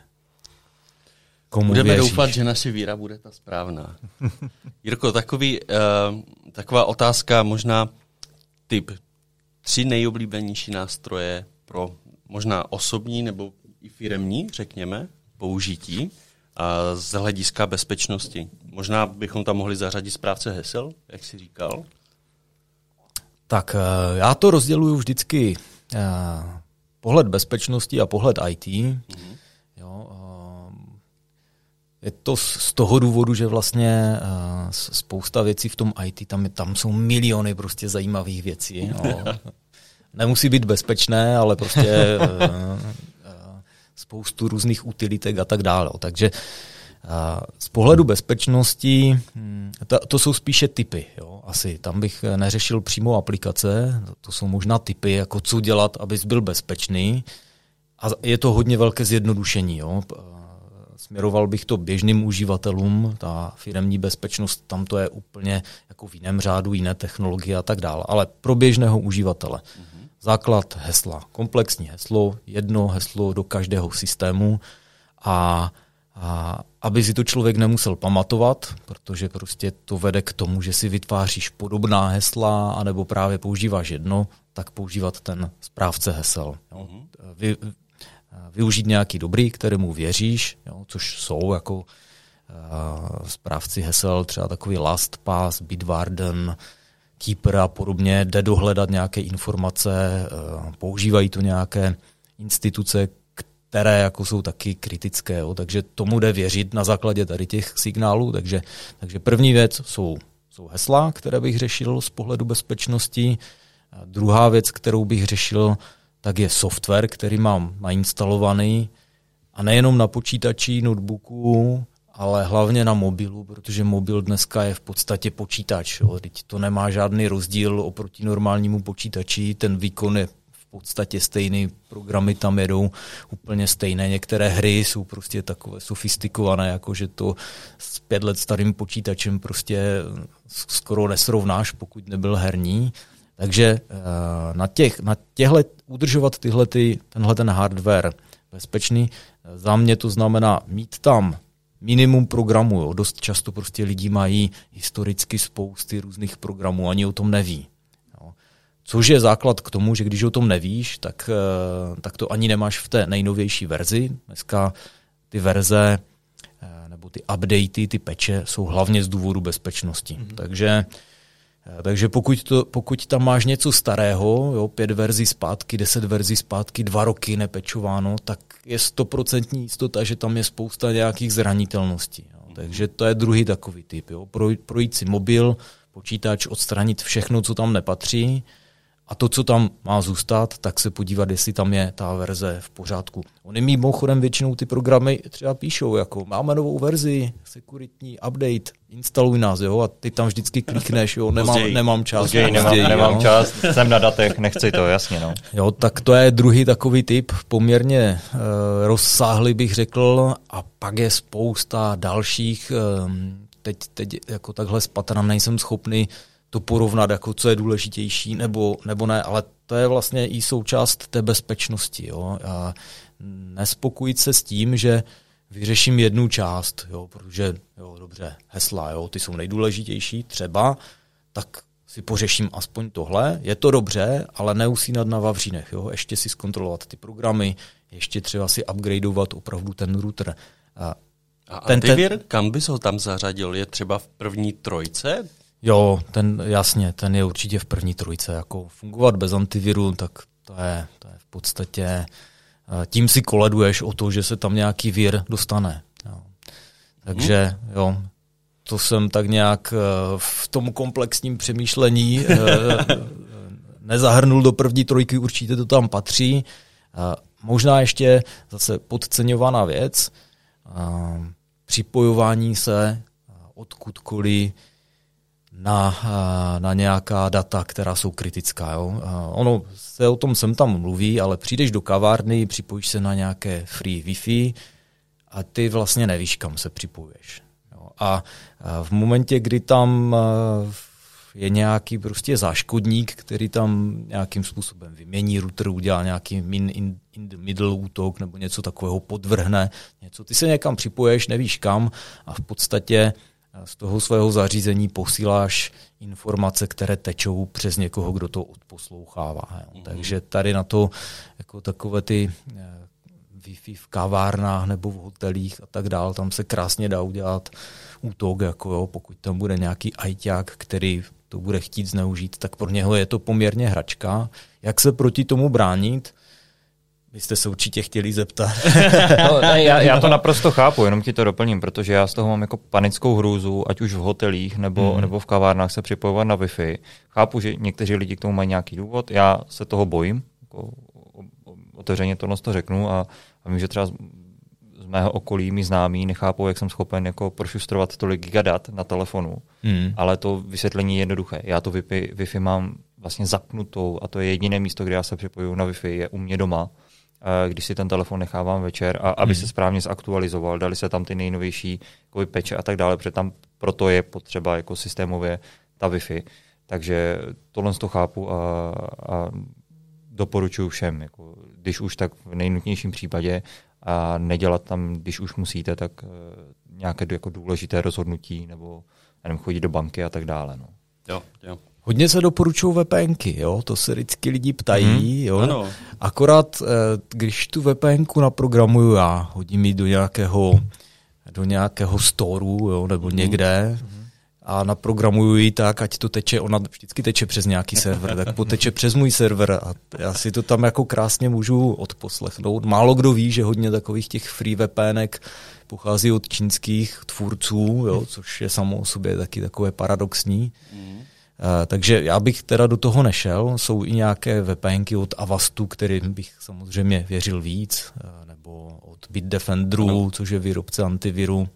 B: Komu Budeme věříš? doufat, že naše víra bude ta správná. Jirko, takový, uh, taková otázka, možná typ tři nejoblíbenější nástroje pro možná osobní nebo i firemní, řekněme, použití a z hlediska bezpečnosti. Možná bychom tam mohli zařadit správce hesel, jak jsi říkal.
C: Tak eh, já to rozděluju vždycky eh, pohled bezpečnosti a pohled IT. Mm-hmm. Jo, je to z toho důvodu, že vlastně spousta věcí v tom IT, tam, tam jsou miliony prostě zajímavých věcí. Jo. Nemusí být bezpečné, ale prostě spoustu různých utilitek a tak dále. Takže z pohledu bezpečnosti, hm, to, to jsou spíše typy. Jo, asi tam bych neřešil přímo aplikace, to jsou možná typy, jako co dělat, abys byl bezpečný. A je to hodně velké zjednodušení. Jo. Směroval bych to běžným uživatelům, ta firemní bezpečnost, tam to je úplně jako v jiném řádu, jiné technologie a tak dále. Ale pro běžného uživatele. Mm-hmm. Základ hesla, komplexní heslo, jedno heslo do každého systému a a aby si to člověk nemusel pamatovat, protože prostě to vede k tomu, že si vytváříš podobná hesla, anebo právě používáš jedno, tak používat ten správce hesel. Jo. Mhm. Vy, využít nějaký dobrý, kterému věříš, jo, což jsou jako uh, správci hesel, třeba takový LastPass, Bitwarden, Keeper a podobně, jde dohledat nějaké informace, uh, používají to nějaké instituce, které jako jsou taky kritické, jo, takže tomu jde věřit na základě tady těch signálů. Takže, takže první věc jsou, jsou hesla, které bych řešil z pohledu bezpečnosti. A druhá věc, kterou bych řešil, tak je software, který mám nainstalovaný a nejenom na počítači, notebooku, ale hlavně na mobilu, protože mobil dneska je v podstatě počítač. Jo. Teď to nemá žádný rozdíl oproti normálnímu počítači, ten výkon je podstatě stejný, programy tam jedou úplně stejné. Některé hry jsou prostě takové sofistikované, jako že to s pět let starým počítačem prostě skoro nesrovnáš, pokud nebyl herní. Takže eh, na, těch, na těhle, udržovat tyhle, ty, tenhle ten hardware bezpečný, eh, za mě to znamená mít tam minimum programů. Jo. Dost často prostě lidi mají historicky spousty různých programů, ani o tom neví. Což je základ k tomu, že když o tom nevíš, tak, eh, tak to ani nemáš v té nejnovější verzi. Dneska ty verze eh, nebo ty updaty, ty peče jsou hlavně z důvodu bezpečnosti. Mm-hmm. Takže, eh, takže pokud, to, pokud tam máš něco starého, jo, pět verzí zpátky, deset verzí zpátky, dva roky nepečováno, tak je stoprocentní jistota, že tam je spousta nějakých zranitelností. Jo. Mm-hmm. Takže to je druhý takový typ. Jo. projít si mobil, počítač, odstranit všechno, co tam nepatří, a to, co tam má zůstat, tak se podívat, jestli tam je ta verze v pořádku. Oni mimochodem většinou ty programy třeba píšou, jako máme novou verzi, sekuritní update, instaluj nás, jo, a ty tam vždycky klikneš, jo, nemám, později. nemám čas.
A: Později, nemám, později, nemám jo. čas, jsem na datech, nechci to, jasně, no.
C: Jo, tak to je druhý takový typ, poměrně e, rozsáhlý bych řekl, a pak je spousta dalších, e, teď, teď jako takhle spatran nejsem schopný to porovnat, jako co je důležitější nebo, nebo ne, ale to je vlastně i součást té bezpečnosti. Jo. A nespokojit se s tím, že vyřeším jednu část, jo, protože jo, dobře, hesla, jo, ty jsou nejdůležitější, třeba, tak si pořeším aspoň tohle. Je to dobře, ale neusínat na vavřínech. Jo? Ještě si zkontrolovat ty programy, ještě třeba si upgradeovat opravdu ten router.
B: A, a ten, antivir, kam bys ho tam zařadil? Je třeba v první trojce?
C: Jo, ten jasně, ten je určitě v první trojce. Jako fungovat bez antiviru, tak to je, to je v podstatě, eh, tím si koleduješ o to, že se tam nějaký vír dostane. Jo. Takže hmm. jo, to jsem tak nějak eh, v tom komplexním přemýšlení eh, nezahrnul do první trojky, určitě to tam patří. Možná ještě zase podceňovaná věc, připojování se odkudkoliv na, na nějaká data, která jsou kritická. Jo. Ono se o tom sem tam mluví, ale přijdeš do kavárny, připojíš se na nějaké free Wi-Fi a ty vlastně nevíš, kam se připojuješ. Jo. A v momentě, kdy tam je nějaký prostě záškodník, který tam nějakým způsobem vymění router, udělá nějaký in, in, in the middle útok nebo něco takového podvrhne, něco. Ty se někam připoješ, nevíš kam a v podstatě z toho svého zařízení posíláš informace, které tečou přes někoho, kdo to odposlouchává. Jo. Mm-hmm. Takže tady na to jako takové ty eh, Wi-Fi v kavárnách nebo v hotelích a tak dál, tam se krásně dá udělat útok, jako jo, pokud tam bude nějaký ajťák, který to bude chtít zneužít, tak pro něho je to poměrně hračka. Jak se proti tomu bránit? Vy jste se určitě chtěli zeptat.
A: no, ne, já, já to naprosto chápu, jenom ti to doplním, protože já z toho mám jako panickou hrůzu, ať už v hotelích nebo, hmm. nebo v kavárnách se připojovat na Wi-Fi. Chápu, že někteří lidi k tomu mají nějaký důvod, já se toho bojím, jako otevřeně to to řeknu a, a vím, že třeba z, z mého okolí mi známí nechápou, jak jsem schopen jako prošustrovat tolik gigadat na telefonu, hmm. ale to vysvětlení je jednoduché. Já to Wi-Fi, Wi-Fi mám vlastně zapnutou a to je jediné místo, kde já se připojuju na Wi-Fi, je u mě doma když si ten telefon nechávám večer, a aby hmm. se správně zaktualizoval, dali se tam ty nejnovější jako peče a tak dále, protože tam proto je potřeba jako systémově ta Wi-Fi. Takže tohle to chápu a, a doporučuji všem. Jako, když už tak v nejnutnějším případě a nedělat tam, když už musíte, tak uh, nějaké jako důležité rozhodnutí nebo nevím, chodit do banky a tak dále. No.
B: Jo, jo.
C: Hodně se doporučují VPNky, jo? to se vždycky lidi ptají. Mm-hmm. Jo? Ano. Akorát, eh, když tu VPNku naprogramuju já, hodím ji do nějakého, do nějakého storu jo? nebo mm-hmm. někde a naprogramuju ji tak, ať to teče, ona vždycky teče přes nějaký server, tak poteče přes můj server a já si to tam jako krásně můžu odposlechnout. Málo kdo ví, že hodně takových těch free VPNek pochází od čínských tvůrců, jo? což je samo o sobě taky takové paradoxní. Mm. Eh, takže já bych teda do toho nešel. Jsou i nějaké VPNky od Avastu, kterým bych samozřejmě věřil víc, eh, nebo od Bitdefenderu, no. což je výrobce antiviru.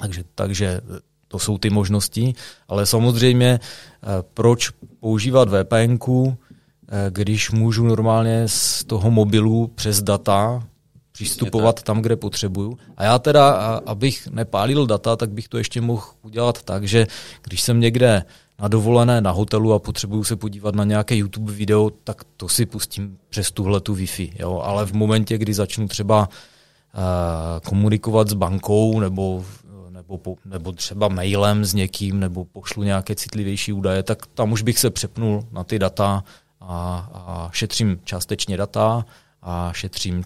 C: Takže, takže to jsou ty možnosti. Ale samozřejmě, eh, proč používat VPNku, když můžu normálně z toho mobilu přes data přistupovat tam, kde potřebuju. A já teda, abych nepálil data, tak bych to ještě mohl udělat tak, že když jsem někde na dovolené na hotelu a potřebuju se podívat na nějaké YouTube video, tak to si pustím přes tuhle tu Wi-Fi. Jo? Ale v momentě, kdy začnu třeba uh, komunikovat s bankou nebo, nebo, po, nebo třeba mailem s někým nebo pošlu nějaké citlivější údaje, tak tam už bych se přepnul na ty data a, a šetřím částečně data a šetřím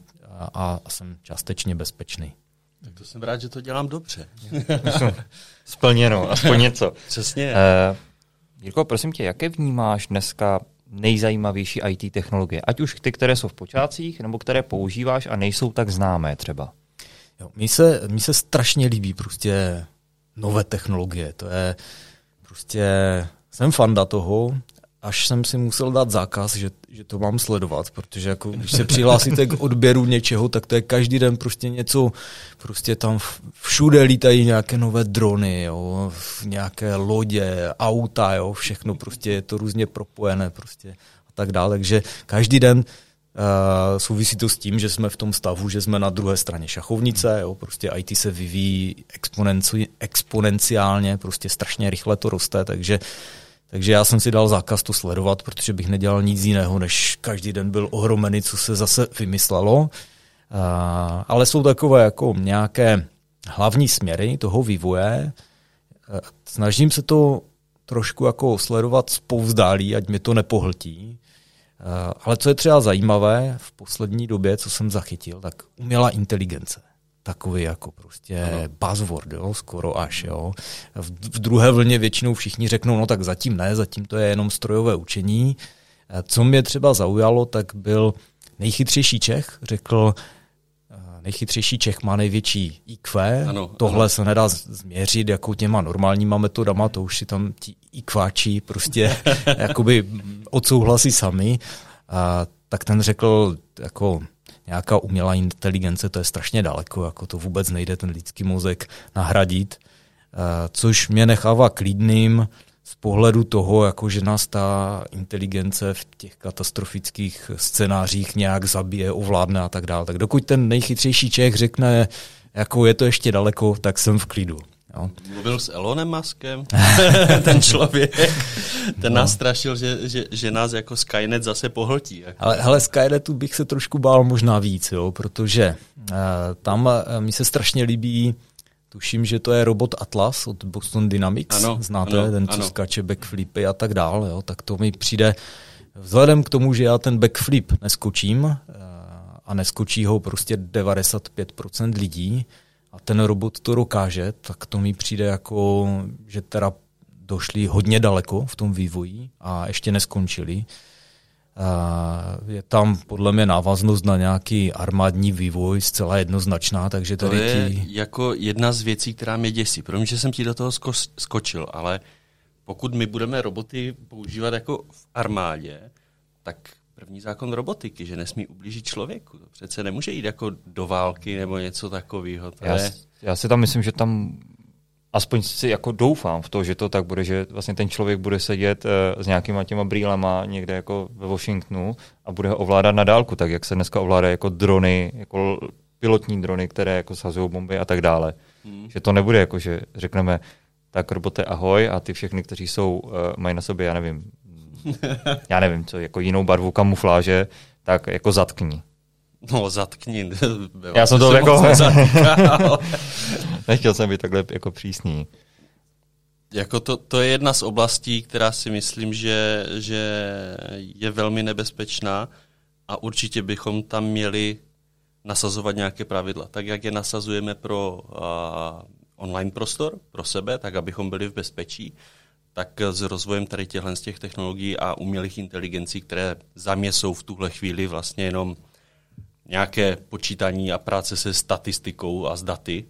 C: a, a jsem částečně bezpečný.
B: Tak to jsem rád, že to dělám dobře.
A: Splněno, aspoň něco.
B: Přesně.
A: Uh, Jirko, prosím tě, jaké vnímáš dneska nejzajímavější IT technologie? Ať už ty, které jsou v počátcích, nebo které používáš a nejsou tak známé třeba.
C: Jo, mně se, mně se strašně líbí prostě nové technologie. To je prostě, jsem fanda toho až jsem si musel dát zákaz, že, že to mám sledovat, protože jako, když se přihlásíte k odběru něčeho, tak to je každý den prostě něco, prostě tam všude lítají nějaké nové drony, jo, nějaké lodě, auta, jo, všechno prostě je to různě propojené prostě a tak dále, takže každý den Uh, souvisí to s tím, že jsme v tom stavu, že jsme na druhé straně šachovnice, jo, prostě IT se vyvíjí exponenci, exponenciálně, prostě strašně rychle to roste, takže uh, takže já jsem si dal zákaz to sledovat, protože bych nedělal nic jiného, než každý den byl ohromený, co se zase vymyslelo. Ale jsou takové jako nějaké hlavní směry toho vývoje. Snažím se to trošku jako sledovat zpovzdálí, ať mě to nepohltí. Ale co je třeba zajímavé v poslední době, co jsem zachytil, tak umělá inteligence takový jako prostě ano. buzzword, jo, skoro až. Jo. V, v druhé vlně většinou všichni řeknou, no tak zatím ne, zatím to je jenom strojové učení. Co mě třeba zaujalo, tak byl nejchytřejší Čech, řekl, nejchytřejší Čech má největší IQ, ano, tohle ano. se nedá změřit jako těma normálníma metodama, to už si tam ti IQáči prostě jakoby odsouhlasí sami. A, tak ten řekl jako nějaká umělá inteligence, to je strašně daleko, jako to vůbec nejde ten lidský mozek nahradit, eh, což mě nechává klidným z pohledu toho, jako že nás ta inteligence v těch katastrofických scénářích nějak zabije, ovládne a tak dále. Tak dokud ten nejchytřejší Čech řekne, jako je to ještě daleko, tak jsem v klidu. Jo.
B: Mluvil s Elonem Muskem, ten člověk, ten no. nás strašil, že, že, že nás jako Skynet zase pohltí. Jako.
C: Ale hele, Skynetu bych se trošku bál možná víc, jo, protože uh, tam uh, mi se strašně líbí Tuším, že to je robot Atlas od Boston Dynamics. Ano, Znáte, ano, ten, co ano. skače backflipy a tak dále. Jo? Tak to mi přijde, vzhledem k tomu, že já ten backflip neskočím uh, a neskočí ho prostě 95% lidí, a ten robot to dokáže, tak to mi přijde jako, že teda došli hodně daleko v tom vývoji a ještě neskončili. Je tam podle mě návaznost na nějaký armádní vývoj zcela jednoznačná, takže tady
B: to je ti... jako jedna z věcí, která mě děsí. Promiň, že jsem ti do toho sko- skočil, ale pokud my budeme roboty používat jako v armádě, tak první zákon robotiky, že nesmí ublížit člověku. To přece nemůže jít jako do války nebo něco takového.
A: já, je... já si tam myslím, že tam aspoň si jako doufám v to, že to tak bude, že vlastně ten člověk bude sedět uh, s nějakýma těma brýlema někde jako ve Washingtonu a bude ho ovládat na dálku, tak jak se dneska ovládá jako drony, jako pilotní drony, které jako sazují bomby a tak dále. Hmm. Že to nebude jako, že řekneme, tak robote ahoj a ty všechny, kteří jsou, uh, mají na sobě, já nevím, já nevím, co, jako jinou barvu kamufláže, tak jako zatkni.
B: No, zatkni.
A: Já jsem to jako... Nechtěl jsem být takhle jako přísný.
B: Jako to, to je jedna z oblastí, která si myslím, že, že je velmi nebezpečná a určitě bychom tam měli nasazovat nějaké pravidla. Tak, jak je nasazujeme pro uh, online prostor, pro sebe, tak abychom byli v bezpečí, tak s rozvojem tady těchto z těch technologií a umělých inteligencí, které za mě jsou v tuhle chvíli vlastně jenom nějaké počítání a práce se statistikou a s daty.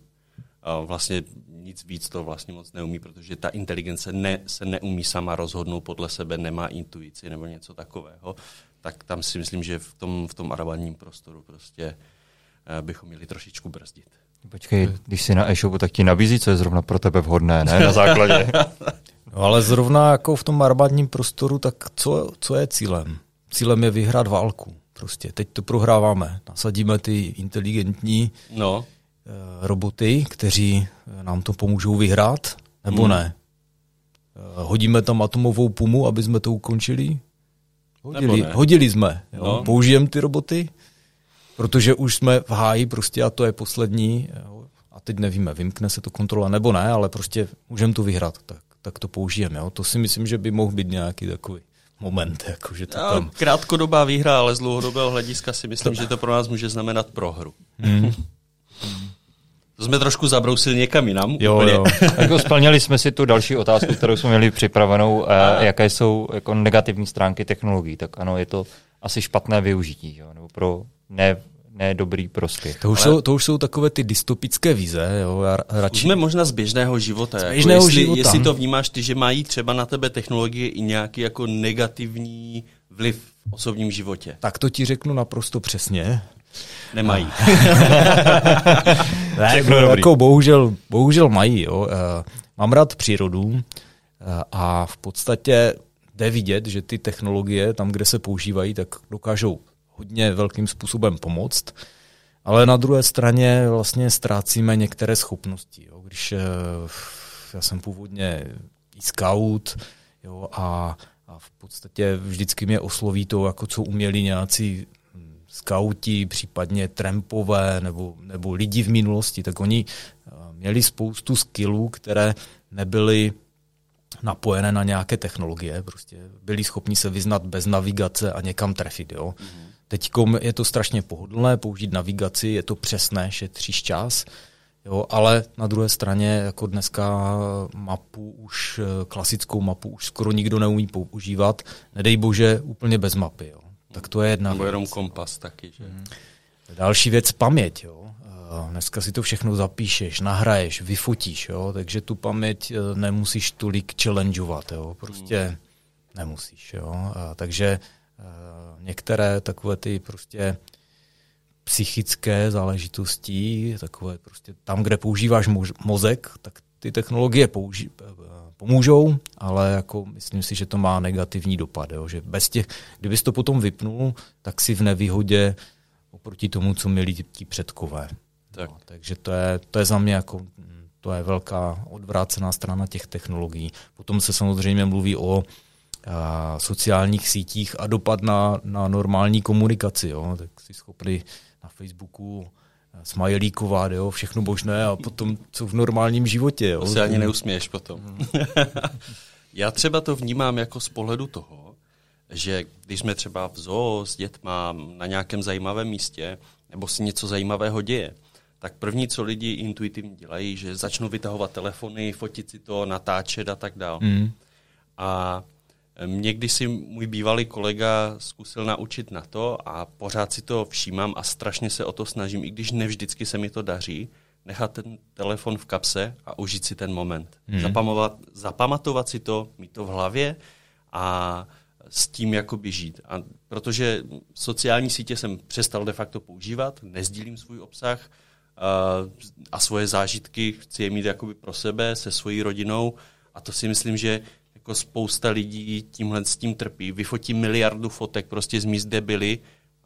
B: A vlastně nic víc to vlastně moc neumí, protože ta inteligence ne, se neumí sama rozhodnout podle sebe, nemá intuici nebo něco takového. Tak tam si myslím, že v tom, v tom arabadním prostoru prostě eh, bychom měli trošičku brzdit.
A: Počkej, když jsi na e-shopu, tak ti nabízí, co je zrovna pro tebe vhodné, ne? Na základě.
C: no, ale zrovna jako v tom arabadním prostoru, tak co, co je cílem? Cílem je vyhrát válku. Prostě teď to prohráváme. Nasadíme ty inteligentní no. Eh, roboty, kteří eh, nám to pomůžou vyhrát, nebo hmm. ne? Eh, hodíme tam atomovou pumu, aby jsme to ukončili? Hodili, hodili jsme. Jo? No. Použijeme ty roboty, protože už jsme v háji prostě a to je poslední. Jo? A teď nevíme, vymkne se to kontrola nebo ne, ale prostě můžeme to vyhrát, tak, tak to použijeme. Jo? To si myslím, že by mohl být nějaký takový moment. Jako, že to
B: no, tam... Krátkodobá výhra, ale z dlouhodobého hlediska si myslím, to... že to pro nás může znamenat prohru. Hmm. To jsme trošku zabrousili někam jinam.
A: Jo, úplně. jo. jako splnili jsme si tu další otázku, kterou jsme měli připravenou, eh, jaké jsou jako negativní stránky technologií. Tak ano, je to asi špatné využití, jo, nebo pro ne ne dobrý prospěch.
C: To už, ale... jsou, to už jsou takové ty dystopické vize. Jo,
B: já radši... Jsme možná z běžného života. Z jako běžného jako jestli, života. jestli to vnímáš ty, že mají třeba na tebe technologie i nějaký jako negativní vliv v osobním životě.
C: Tak to ti řeknu naprosto přesně.
B: Nemají.
C: ne, no, jako bohužel, bohužel mají. Jo. Eh, mám rád přírodu eh, a v podstatě jde vidět, že ty technologie tam, kde se používají, tak dokážou hodně velkým způsobem pomoct, ale na druhé straně vlastně ztrácíme některé schopnosti. Jo. Když eh, já jsem původně i scout jo, a, a v podstatě vždycky mě osloví to, jako co uměli nějací skauti, případně trampové nebo, nebo lidi v minulosti, tak oni eh, měli spoustu skillů, které nebyly napojené na nějaké technologie, prostě byli schopni se vyznat bez navigace a někam trefit. Jo. Mm-hmm. Teď je to strašně pohodlné použít navigaci, je to přesné, šetříš čas, jo, ale na druhé straně jako dneska mapu už, klasickou mapu už skoro nikdo neumí používat, nedej bože úplně bez mapy. Jo. Tak to je jedna
B: Nebo jenom kompas taky. Že? Hmm.
C: Další věc paměť. Jo. Dneska si to všechno zapíšeš, nahraješ, vyfotíš, jo, takže tu paměť e, nemusíš tolik challengeovat, jo, prostě hmm. nemusíš. Jo. A takže některé takové ty prostě psychické záležitosti, takové prostě tam, kde používáš mozek, tak ty technologie použi- pomůžou, ale jako myslím si, že to má negativní dopad. Jo? Že bez těch, kdybys to potom vypnul, tak si v nevýhodě oproti tomu, co měli ti předkové. Tak. No, takže to je, to je za mě jako to je velká odvrácená strana těch technologií. Potom se samozřejmě mluví o sociálních sítích a dopad na, na normální komunikaci. Jo? Tak si schopný na Facebooku smajlíkovat, jo, všechno možné a potom co v normálním životě. Jo.
B: To se ani neusměješ potom. Já třeba to vnímám jako z pohledu toho, že když jsme třeba v zoo s dětma na nějakém zajímavém místě, nebo si něco zajímavého děje, tak první, co lidi intuitivně dělají, že začnou vytahovat telefony, fotit si to, natáčet a tak dále. Mm. A Někdy si můj bývalý kolega zkusil naučit na to a pořád si to všímám a strašně se o to snažím, i když nevždycky se mi to daří, nechat ten telefon v kapse a užít si ten moment. Hmm. Zapamovat, zapamatovat si to, mít to v hlavě a s tím jakoby žít. A protože sociální sítě jsem přestal de facto používat, nezdílím svůj obsah a, a svoje zážitky chci je mít jakoby pro sebe, se svojí rodinou a to si myslím, že jako spousta lidí tímhle s tím trpí. Vyfotí miliardu fotek prostě z míst, kde byli,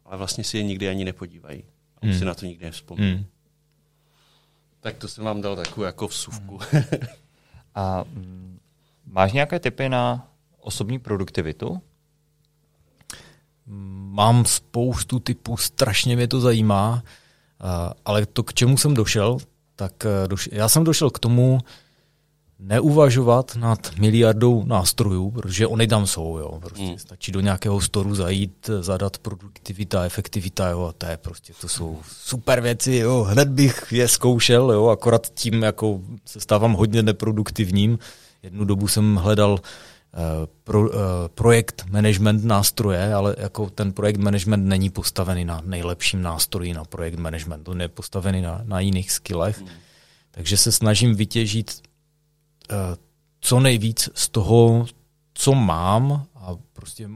B: ale vlastně si je nikdy ani nepodívají. A už hmm. si na to nikdy nevzpomínají. Hmm. Tak to jsem vám dal takovou jako vsuvku. Hmm.
A: A mm, máš nějaké typy na osobní produktivitu?
C: Mám spoustu typů, strašně mě to zajímá, ale to, k čemu jsem došel, tak eh, doš- já jsem došel k tomu, neuvažovat nad miliardou nástrojů, protože oni tam jsou. Jo. Prostě hmm. Stačí do nějakého storu zajít, zadat produktivita, efektivita, jo, a to je prostě, to jsou super věci, jo. hned bych je zkoušel, jo, akorát tím jako se stávám hodně neproduktivním. Jednu dobu jsem hledal uh, pro, uh, projekt management nástroje, ale jako ten projekt management není postavený na nejlepším nástroji na projekt management, on je postavený na, na jiných skillech. Hmm. Takže se snažím vytěžit co nejvíc z toho, co mám a prostě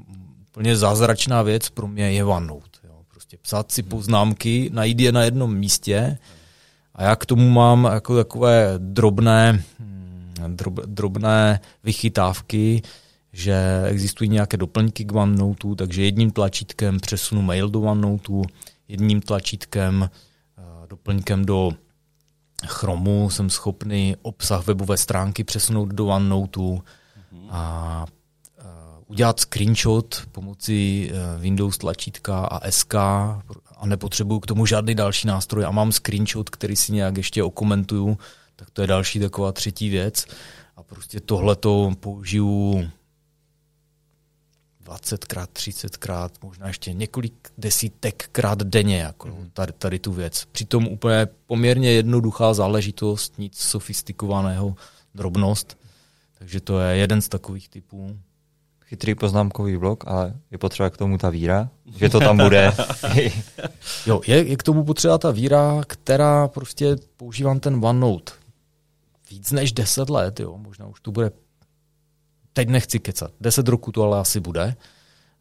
C: úplně zázračná věc pro mě je OneNote. Jo. Prostě psát si poznámky, najít je na jednom místě a já k tomu mám jako takové drobné, hm, drob, drobné vychytávky, že existují nějaké doplňky k OneNote, takže jedním tlačítkem přesunu mail do OneNote, jedním tlačítkem eh, doplňkem do Chromu jsem schopný obsah webové stránky přesunout do OneNote mm-hmm. a udělat screenshot pomocí e, Windows tlačítka a SK a nepotřebuju k tomu žádný další nástroj a mám screenshot, který si nějak ještě okomentuju, tak to je další taková třetí věc. A prostě tohle to použiju 20krát, 30krát, možná ještě několik desítek krát denně, jako mm. tady, tady tu věc. Přitom úplně poměrně jednoduchá záležitost, nic sofistikovaného, drobnost. Takže to je jeden z takových typů.
A: Chytrý poznámkový blok, ale je potřeba k tomu ta víra, že to tam bude.
C: jo, je, je k tomu potřeba ta víra, která prostě používám ten OneNote víc než 10 let, jo, možná už to bude teď nechci kecat, deset roku to ale asi bude.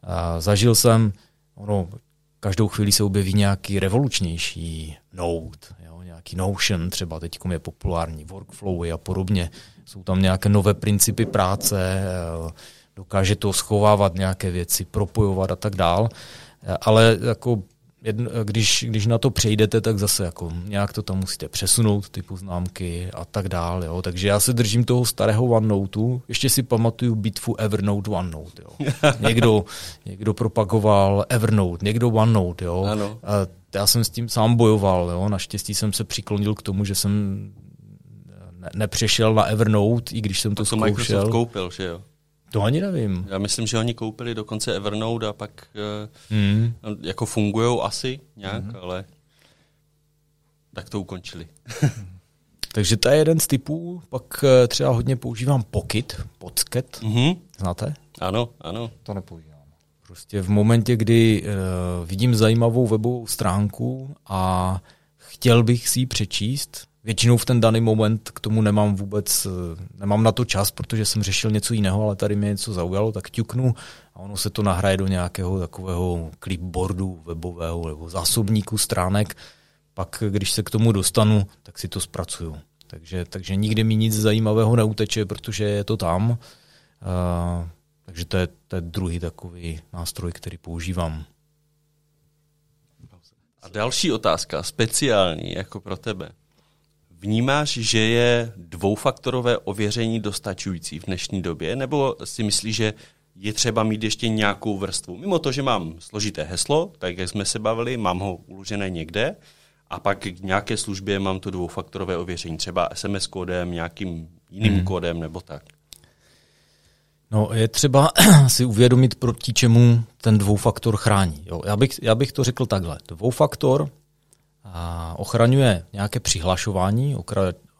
C: A zažil jsem, ono, každou chvíli se objeví nějaký revolučnější Node, jo, nějaký Notion třeba, teď je populární, workflowy a podobně. Jsou tam nějaké nové principy práce, dokáže to schovávat nějaké věci, propojovat a tak dál. Eh, ale jako jedno, když, když na to přejdete, tak zase jako nějak to tam musíte přesunout, ty poznámky a tak dále. Jo. Takže já se držím toho starého OneNote. Ještě si pamatuju bitvu Evernote OneNote. Jo. Někdo, někdo propagoval Evernote, někdo OneNote. Jo. Ano. A já jsem s tím sám bojoval. Jo. Naštěstí jsem se přiklonil k tomu, že jsem ne, nepřešel na Evernote, i když jsem to, to zkoušel. Microsoft
B: koupil, že jo?
C: To ani nevím.
B: Já myslím, že oni koupili dokonce Evernote a pak mm. jako fungují asi nějak, mm. ale tak to ukončili.
C: Takže to je jeden z typů, pak eh, třeba hodně používám Pocket, Pocket, mm-hmm. znáte?
B: Ano, ano.
A: To nepoužívám.
C: Prostě v momentě, kdy uh, vidím zajímavou webovou stránku a chtěl bych si ji přečíst, Většinou v ten daný moment k tomu nemám vůbec, eh, nemám na to čas, protože jsem řešil něco jiného, ale tady mě něco zaujalo, tak ťuknu a ono se to nahraje do nějakého takového clipboardu webového nebo zásobníku stránek. Pak, když se k tomu dostanu, tak si to zpracuju. Takže, takže nikdy mi nic zajímavého neuteče, protože je to tam. Uh, takže to je, to je druhý takový nástroj, který používám.
B: A další otázka, speciální, jako pro tebe. Vnímáš, že je dvoufaktorové ověření dostačující v dnešní době, nebo si myslíš, že je třeba mít ještě nějakou vrstvu? Mimo to, že mám složité heslo, tak jak jsme se bavili, mám ho uložené někde, a pak k nějaké službě mám to dvoufaktorové ověření, třeba SMS kódem, nějakým jiným hmm. kódem nebo tak.
C: No, je třeba si uvědomit, proti čemu ten dvoufaktor chrání. Jo, já, bych, já bych to řekl takhle. Dvoufaktor ochraňuje nějaké přihlašování,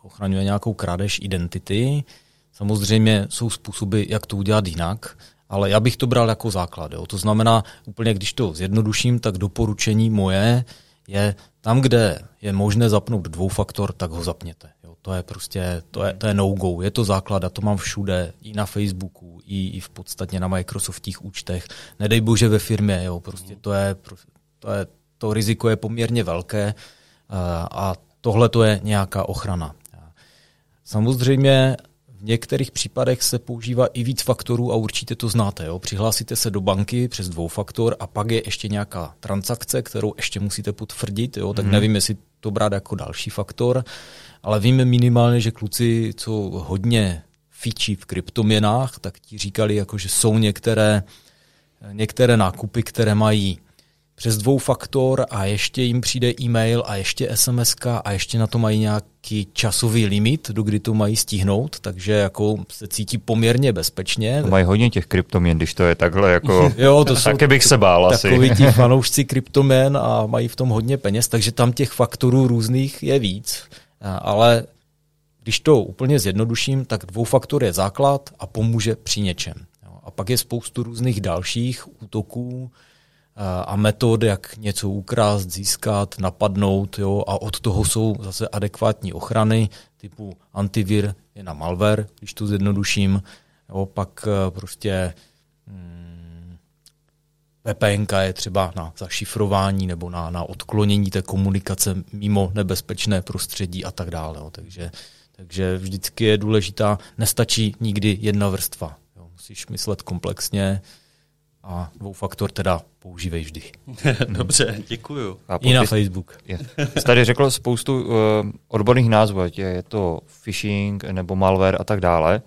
C: ochraňuje nějakou krádež identity. Samozřejmě jsou způsoby, jak to udělat jinak, ale já bych to bral jako základ. Jo. To znamená, úplně když to zjednoduším, tak doporučení moje je tam, kde je možné zapnout dvoufaktor, tak ho zapněte. Jo, to je prostě, to je, to je no-go, je to základ a to mám všude, i na Facebooku, i, i v podstatě na Microsoftích účtech. Nedej bože ve firmě, jo, prostě to je, to je, to riziko je poměrně velké a tohle to je nějaká ochrana. Samozřejmě v některých případech se používá i víc faktorů a určitě to znáte. Jo? Přihlásíte se do banky přes dvoufaktor a pak je ještě nějaká transakce, kterou ještě musíte potvrdit, jo? tak hmm. nevím, jestli to brát jako další faktor, ale víme minimálně, že kluci, co hodně fičí v kryptoměnách, tak ti říkali, jako, že jsou některé, některé nákupy, které mají přes dvoufaktor a ještě jim přijde e-mail a ještě SMS a ještě na to mají nějaký časový limit, do kdy to mají stihnout, takže jako se cítí poměrně bezpečně.
A: To mají hodně těch kryptoměn, když to je takhle, jako jo, to taky bych se bál
C: asi. Takový ti fanoušci kryptoměn a mají v tom hodně peněz, takže tam těch faktorů různých je víc, ale když to úplně zjednoduším, tak dvoufaktor je základ a pomůže při něčem. A pak je spoustu různých dalších útoků, a metod, jak něco ukrást, získat, napadnout, jo, a od toho jsou zase adekvátní ochrany, typu antivir je na malware, když to zjednoduším, jo, pak eh, prostě hmm, VPN je třeba na zašifrování nebo na, na odklonění té komunikace mimo nebezpečné prostředí a tak dále. Jo. Takže, takže vždycky je důležitá, nestačí nikdy jedna vrstva. Jo. Musíš myslet komplexně, a dvoufaktor teda používej vždy.
B: Dobře, děkuju.
C: A I na Facebook.
A: Je. Jsi tady řekl spoustu uh, odborných názvů, je, je to phishing nebo malware a tak dále.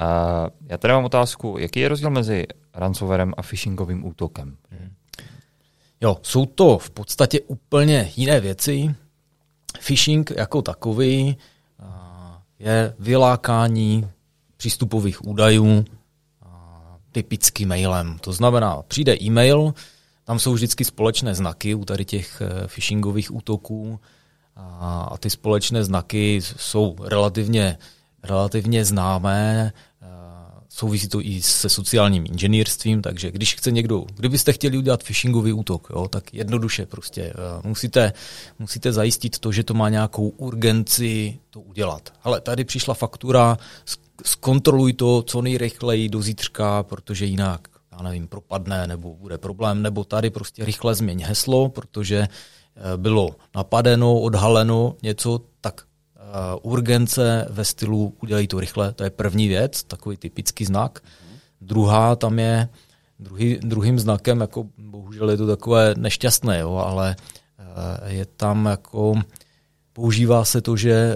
A: Uh, já tady mám otázku, jaký je rozdíl mezi ransomwarem a phishingovým útokem? Hmm.
C: Jo, jsou to v podstatě úplně jiné věci. Phishing jako takový uh, je vylákání přístupových údajů typicky mailem. To znamená, přijde e-mail, tam jsou vždycky společné znaky u tady těch eh, phishingových útoků a, ty společné znaky jsou relativně, relativně známé, eh, souvisí to i se sociálním inženýrstvím, takže když chce někdo, kdybyste chtěli udělat phishingový útok, jo, tak jednoduše prostě uh, musíte, musíte zajistit to, že to má nějakou urgenci to udělat. Ale tady přišla faktura zkontroluj to co nejrychleji do zítřka, protože jinak, já nevím, propadne nebo bude problém, nebo tady prostě rychle změň heslo, protože eh, bylo napadeno, odhaleno něco, tak uh, urgence ve stylu udělej to rychle, to je první věc, takový typický znak. Druhá tam je, druhý, druhým znakem, jako bohužel je to takové nešťastné, jo, ale uh, je tam jako, používá se to, že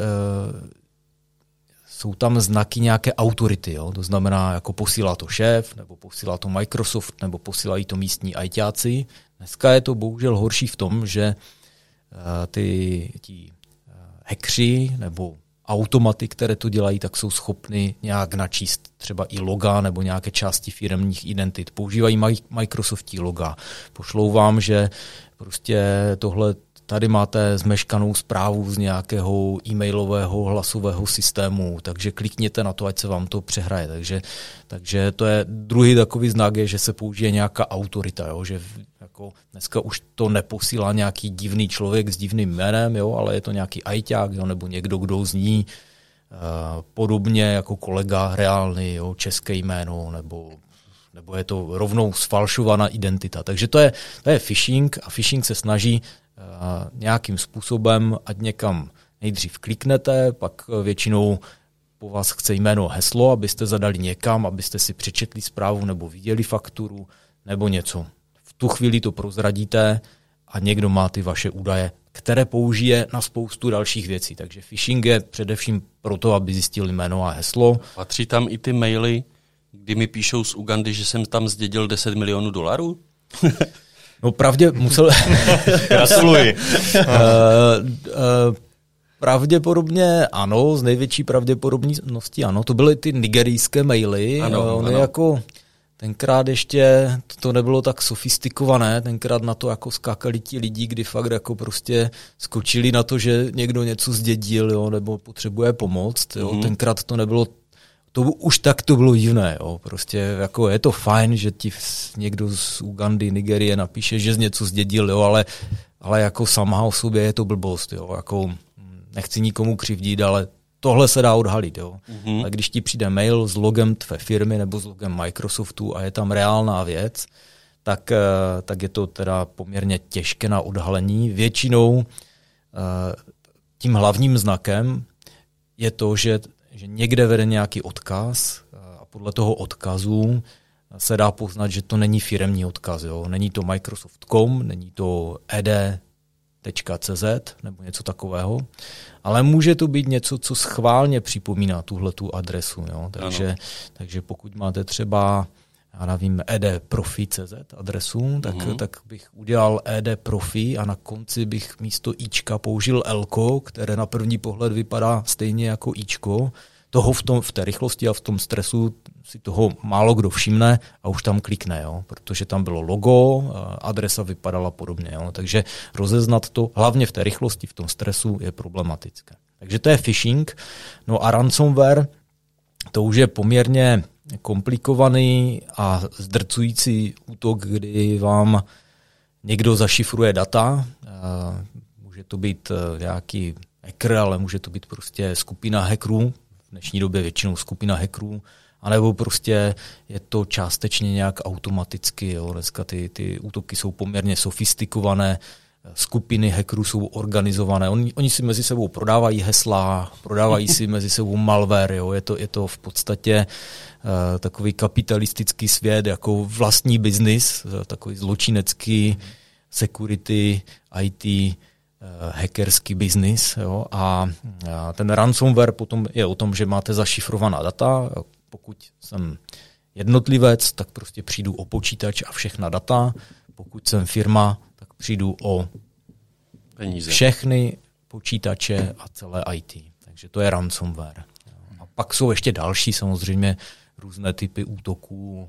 C: jsou tam znaky nějaké autority, jo? to znamená, jako posílá to šéf, nebo posílá to Microsoft, nebo posílají to místní ITáci. Dneska je to bohužel horší v tom, že uh, ty tí, uh, hackři nebo automaty, které to dělají, tak jsou schopny nějak načíst třeba i loga nebo nějaké části firmních identit. Používají Microsoftí loga. Pošlou vám, že prostě tohle tady máte zmeškanou zprávu z nějakého e-mailového hlasového systému, takže klikněte na to, ať se vám to přehraje. Takže, takže to je druhý takový znak, je, že se použije nějaká autorita, jo? že jako dneska už to neposílá nějaký divný člověk s divným jménem, jo? ale je to nějaký ajťák jo? nebo někdo, kdo zní uh, podobně jako kolega reálný, jo? české jméno nebo nebo je to rovnou sfalšovaná identita. Takže to je, to je phishing a phishing se snaží nějakým způsobem, ať někam nejdřív kliknete, pak většinou po vás chce jméno heslo, abyste zadali někam, abyste si přečetli zprávu nebo viděli fakturu nebo něco. V tu chvíli to prozradíte a někdo má ty vaše údaje, které použije na spoustu dalších věcí. Takže phishing je především proto, aby zjistil jméno a heslo.
B: Patří tam i ty maily, kdy mi píšou z Ugandy, že jsem tam zdědil 10 milionů dolarů?
C: no pravdě musel...
A: Gratuluji. uh,
C: uh, Pravděpodobně ano, z největší pravděpodobností ano. To byly ty nigerijské maily. Ano, Ony ano. jako tenkrát ještě to nebylo tak sofistikované, tenkrát na to jako skákali ti lidi, kdy fakt jako prostě skočili na to, že někdo něco zdědil, jo, nebo potřebuje pomoc. Jo. Mm. Tenkrát to nebylo to už tak to bylo divné, jo. prostě jako je to fajn, že ti někdo z Ugandy, Nigerie napíše, že z něco zdědil, jo, ale, ale jako sama o sobě je to blbost, jo, jako nechci nikomu křivdit, ale tohle se dá odhalit. Jo. Mm-hmm. A když ti přijde mail s logem tvé firmy nebo s logem Microsoftu a je tam reálná věc, tak, eh, tak je to teda poměrně těžké na odhalení. Většinou eh, tím hlavním znakem je to, že, že někde vede nějaký odkaz a podle toho odkazu se dá poznat, že to není firemní odkaz. Jo. Není to Microsoft.com, není to ed .cz nebo něco takového, ale může to být něco, co schválně připomíná tuhle tu adresu. Jo? Takže, takže pokud máte třeba já nevím, edprofi.cz adresu, tak, uh-huh. tak bych udělal edprofi a na konci bych místo ička použil elko, které na první pohled vypadá stejně jako ičko, toho v, tom, v té rychlosti a v tom stresu si toho málo kdo všimne a už tam klikne, jo? protože tam bylo logo, adresa vypadala podobně. Jo? Takže rozeznat to, hlavně v té rychlosti, v tom stresu, je problematické. Takže to je phishing. No a ransomware, to už je poměrně komplikovaný a zdrcující útok, kdy vám někdo zašifruje data. Může to být e, nějaký hacker, ale může to být prostě skupina hackerů, dnešní době většinou skupina hackerů, anebo prostě je to částečně nějak automaticky. Jo. Dneska ty, ty útoky jsou poměrně sofistikované, skupiny hackerů jsou organizované. Oni, oni si mezi sebou prodávají hesla, prodávají si mezi sebou malware. Jo. Je, to, je to v podstatě uh, takový kapitalistický svět, jako vlastní biznis, uh, takový zločinecký security, IT, Eh, hackerský biznis. Jo? A ten ransomware potom je o tom, že máte zašifrovaná data. Pokud jsem jednotlivec, tak prostě přijdu o počítač a všechna data. Pokud jsem firma, přijdu o Peníze. všechny počítače a celé IT. Takže to je ransomware. A pak jsou ještě další samozřejmě různé typy útoků,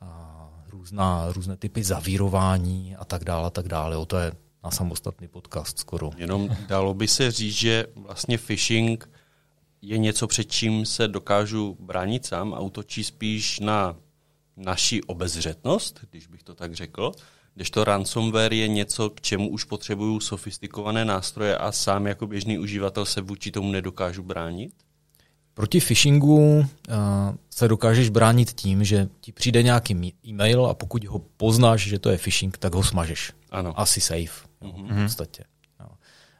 C: a různá, různé typy zavírování a tak dále, a tak dále. O to je na samostatný podcast skoro.
B: Jenom dalo by se říct, že vlastně phishing je něco, před čím se dokážu bránit sám a útočí spíš na naši obezřetnost, když bych to tak řekl, když to ransomware je něco, k čemu už potřebuju sofistikované nástroje a sám jako běžný uživatel se vůči tomu nedokážu bránit?
C: Proti phishingu uh, se dokážeš bránit tím, že ti přijde nějaký e-mail a pokud ho poznáš, že to je phishing, tak ho smažeš. Ano. Asi safe mm-hmm. v podstatě. Jo.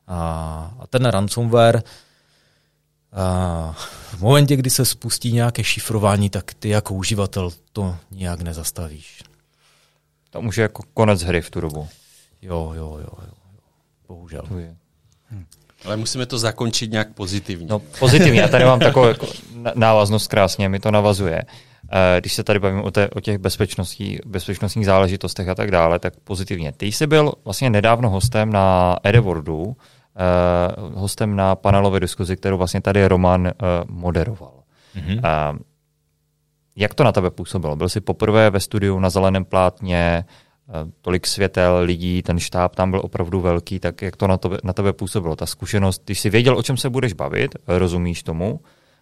C: A, a ten ransomware a v momentě, kdy se spustí nějaké šifrování, tak ty jako uživatel to nijak nezastavíš.
A: Tam už je jako konec hry v tu dobu.
C: Jo, jo, jo, jo. Bohužel. To je.
B: Hm. Ale musíme to zakončit nějak pozitivně.
A: No pozitivně, já tady mám takovou jako návaznost krásně, mi to navazuje. Eh, když se tady bavím o, té, o těch bezpečností, bezpečnostních záležitostech a tak dále, tak pozitivně. Ty jsi byl vlastně nedávno hostem na Edewordu, eh, hostem na panelové diskuzi, kterou vlastně tady Roman eh, moderoval. Mm-hmm. Jak to na tebe působilo? Byl jsi poprvé ve studiu na zeleném plátně, tolik světel, lidí, ten štáb tam byl opravdu velký, tak jak to na tebe, na tebe působilo? Ta zkušenost, když jsi věděl, o čem se budeš bavit, rozumíš tomu,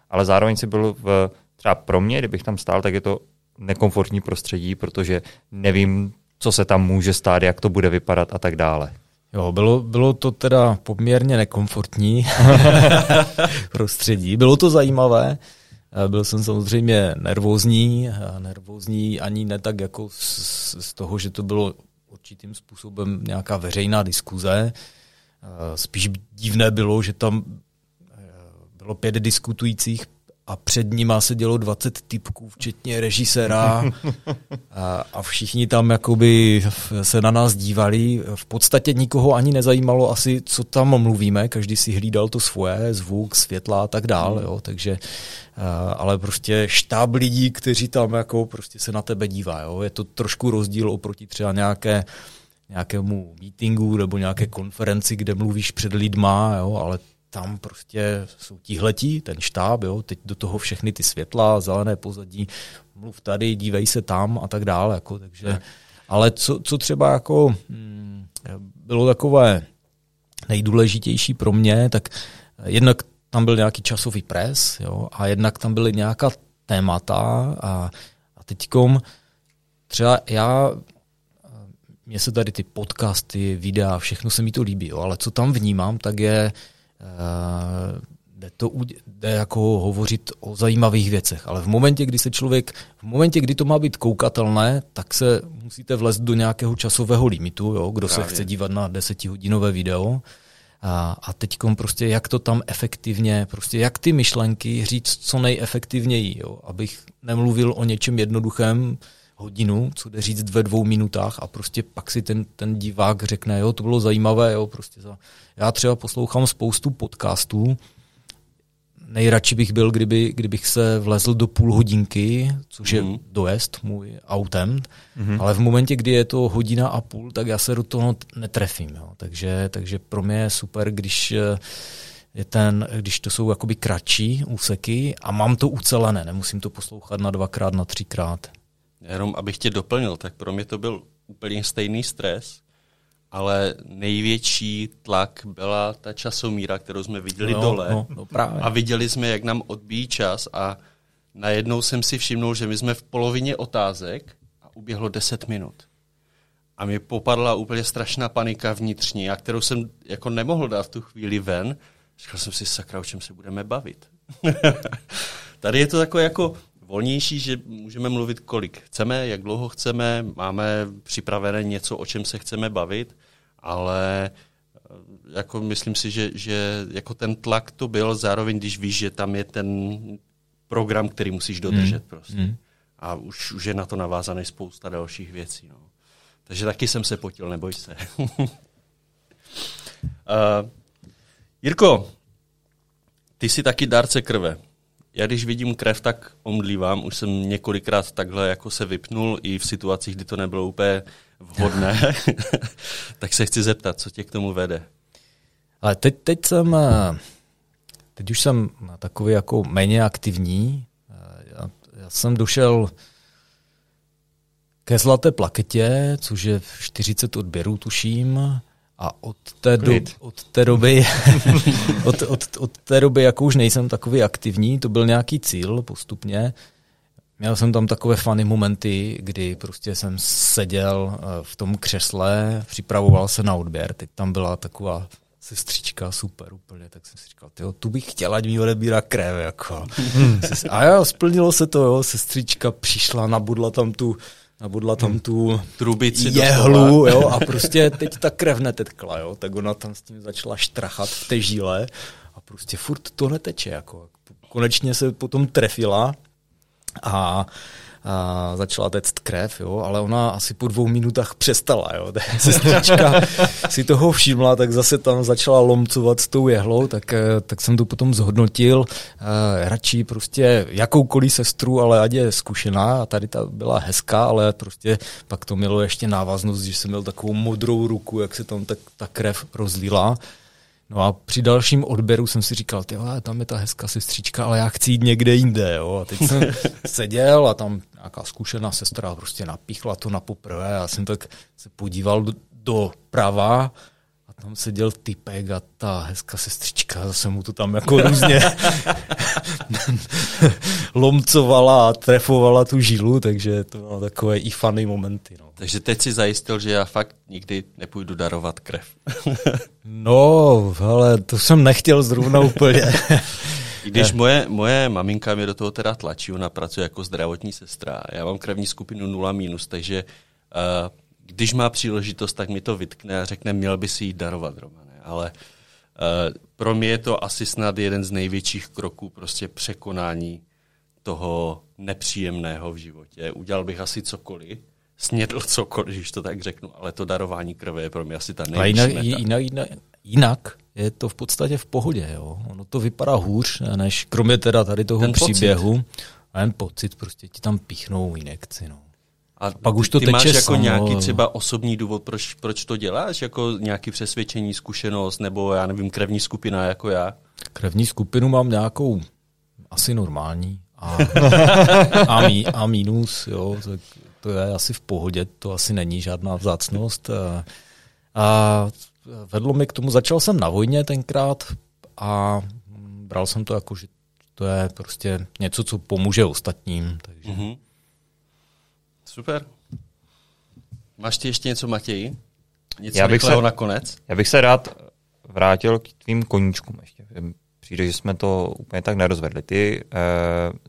A: ale zároveň jsi byl v třeba pro mě, kdybych tam stál, tak je to nekomfortní prostředí, protože nevím, co se tam může stát, jak to bude vypadat a tak dále.
C: Jo, bylo, bylo to teda poměrně nekomfortní prostředí. Bylo to zajímavé. Byl jsem samozřejmě nervózní, nervózní ani ne tak jako z, z toho, že to bylo určitým způsobem nějaká veřejná diskuze, spíš divné bylo, že tam bylo pět diskutujících a před nima se dělo 20 typků, včetně režiséra a, a všichni tam jakoby se na nás dívali. V podstatě nikoho ani nezajímalo asi, co tam mluvíme, každý si hlídal to svoje, zvuk, světla a tak dále, jo, takže ale prostě štáb lidí, kteří tam jako prostě se na tebe dívá, jo. je to trošku rozdíl oproti třeba nějaké nějakému meetingu nebo nějaké konferenci, kde mluvíš před lidma, jo, ale tam prostě jsou tíhletí, ten štáb, jo, teď do toho všechny ty světla, zelené pozadí, mluv tady, dívej se tam a tak dále. Jako, takže, tak. Ale co, co třeba jako hm, bylo takové nejdůležitější pro mě, tak jednak tam byl nějaký časový pres jo, a jednak tam byly nějaká témata a, a teďkom třeba já mně se tady ty podcasty, videa, všechno se mi to líbí, jo, ale co tam vnímám, tak je Eh, jde, to, jde jako hovořit o zajímavých věcech, ale v momentě, kdy se člověk, v momentě, kdy to má být koukatelné, tak se musíte vlezt do nějakého časového limitu, jo, kdo Právě. se chce dívat na desetihodinové video. A, a teď prostě jak to tam efektivně, prostě jak ty myšlenky říct co nejefektivněji, jo, abych nemluvil o něčem jednoduchém, hodinu, co jde říct ve dvou minutách a prostě pak si ten, ten divák řekne, jo, to bylo zajímavé, jo, prostě za... Já třeba poslouchám spoustu podcastů, nejradši bych byl, kdyby, kdybych se vlezl do půl hodinky, což je mm. dojezd můj autem, mm. ale v momentě, kdy je to hodina a půl, tak já se do toho netrefím. Jo. Takže, takže pro mě je super, když je ten, když to jsou jakoby kratší úseky a mám to ucelené, nemusím to poslouchat na dvakrát, na třikrát.
B: Jenom abych tě doplnil, tak pro mě to byl úplně stejný stres, ale největší tlak byla ta časomíra, kterou jsme viděli no, dole. No, no právě. A viděli jsme, jak nám odbíjí čas a najednou jsem si všimnul, že my jsme v polovině otázek a uběhlo 10 minut. A mi popadla úplně strašná panika vnitřní, a kterou jsem jako nemohl dát v tu chvíli ven. Říkal jsem si, sakra, o čem se budeme bavit. Tady je to takové jako volnější, že můžeme mluvit, kolik chceme, jak dlouho chceme, máme připravené něco, o čem se chceme bavit, ale eh, jako myslím si, že, že jako ten tlak to byl, zároveň když víš, že tam je ten program, který musíš dodržet mm. prostě. Mm. A už, už je na to navázané spousta dalších věcí. No. Takže taky jsem se potil, neboj se. uh, Jirko, ty jsi taky dárce krve já když vidím krev, tak omdlívám. Už jsem několikrát takhle jako se vypnul i v situacích, kdy to nebylo úplně vhodné. tak se chci zeptat, co tě k tomu vede?
C: Ale teď, teď jsem, eh, teď už jsem takový jako méně aktivní. Eh, já, já jsem došel ke zlaté plaketě, což je 40 odběrů, tuším. A od té, do, od té doby, od, od, od té doby, jako už nejsem takový aktivní, to byl nějaký cíl postupně. Měl jsem tam takové funny momenty, kdy prostě jsem seděl eh, v tom křesle, připravoval se na odběr, teď tam byla taková sestřička, super úplně, tak jsem si říkal, tyjo, tu bych chtěla, ať mi odebírá krev, jako. A jo, splnilo se to, jo, sestřička přišla, nabudla tam tu nabudla tam tu
B: trubici
C: jehlu, jo, a prostě teď ta krev netetkla, jo, tak ona tam s tím začala štrachat v té žíle a prostě furt to neteče, jako. Konečně se potom trefila a a začala tect krev, jo, ale ona asi po dvou minutách přestala. Jo. Sestřička si toho všimla, tak zase tam začala lomcovat s tou jehlou, tak, eh, tak jsem to potom zhodnotil. Eh, radši prostě jakoukoliv sestru, ale ať je zkušená a tady ta byla hezká, ale prostě pak to mělo ještě návaznost, že jsem měl takovou modrou ruku, jak se tam tak, ta krev rozlila. No a při dalším odběru jsem si říkal, ty tam je ta hezká sestřička, ale já chci jít někde jinde. Jo. A teď jsem seděl a tam nějaká zkušená sestra prostě napíchla to na poprvé. Já jsem tak se podíval do, do prava a tam seděl typek a ta hezká sestřička zase mu to tam jako různě lomcovala a trefovala tu žilu, takže to bylo takové i funny momenty. No.
B: Takže teď si zajistil, že já fakt nikdy nepůjdu darovat krev.
C: no, ale to jsem nechtěl zrovna úplně.
B: Když moje, moje maminka mě do toho teda tlačí, ona pracuje jako zdravotní sestra. Já mám krevní skupinu 0 minus, takže uh, když má příležitost, tak mi to vytkne a řekne, měl by si jí darovat, Roman. ale uh, pro mě je to asi snad jeden z největších kroků prostě překonání toho nepříjemného v životě. Udělal bych asi cokoliv, snědl cokoliv, když to tak řeknu, ale to darování krve je pro mě asi ta největší
C: jinak, jinak, jinak, jinak je to v podstatě v pohodě. Jo. Ono to vypadá hůř, než kromě teda tady toho ten příběhu. Pocit. A jen pocit, prostě ti tam píchnou injekci. No.
B: A pak už to ty teče máš jako samo, nějaký třeba osobní důvod, proč, proč to děláš? Jako nějaký přesvědčení, zkušenost, nebo já nevím, krevní skupina jako já?
C: Krevní skupinu mám nějakou asi normální. A, a, mí, a mínus, jo, tak to je asi v pohodě, to asi není žádná vzácnost. A, a vedlo mi k tomu, začal jsem na vojně tenkrát a bral jsem to jako, že to je prostě něco, co pomůže ostatním. Takže. Mm-hmm.
B: Super. Máš ty ještě něco, Matěji? Něco já bych se, nakonec?
A: Já bych se rád vrátil k tvým koníčkům ještě. Přijde, že jsme to úplně tak nerozvedli. Ty uh,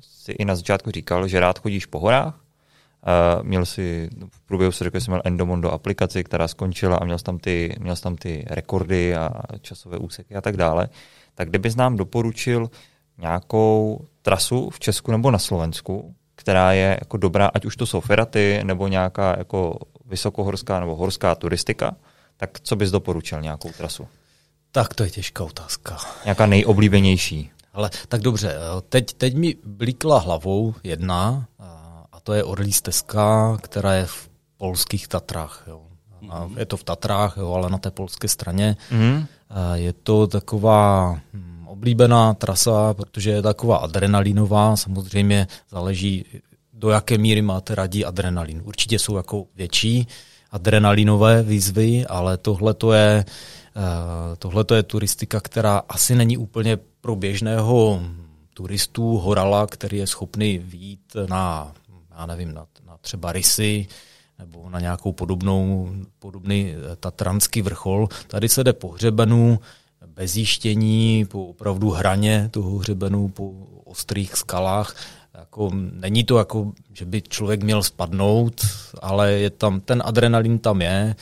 A: si i na začátku říkal, že rád chodíš po horách. Uh, měl si, v průběhu se řekl, že jsi měl Endomondo aplikaci, která skončila a měl jsi tam ty, měl jsi tam ty rekordy a časové úseky a tak dále. Tak kdybys nám doporučil nějakou trasu v Česku nebo na Slovensku, která je jako dobrá, ať už to jsou feraty nebo nějaká jako vysokohorská nebo horská turistika, tak co bys doporučil nějakou trasu?
C: Tak to je těžká otázka.
A: Nějaká nejoblíbenější.
C: Ale tak dobře, teď, teď mi blíkla hlavou jedna, a to je Orlí stezka, která je v polských Tatrách. Jo. A mhm. je to v Tatrách, jo, ale na té polské straně. Mm. Je to taková hm, oblíbená trasa, protože je taková adrenalinová, samozřejmě záleží, do jaké míry máte radí adrenalin. Určitě jsou jako větší adrenalinové výzvy, ale tohle to je, eh, tohle je turistika, která asi není úplně pro běžného turistů, horala, který je schopný výjít na, já nevím, na, na třeba rysy, nebo na nějakou podobnou, podobný eh, tatranský vrchol. Tady se jde po hřebenu, bez po opravdu hraně toho hřebenu, po ostrých skalách. Jako, není to jako, že by člověk měl spadnout, ale je tam, ten adrenalin tam je.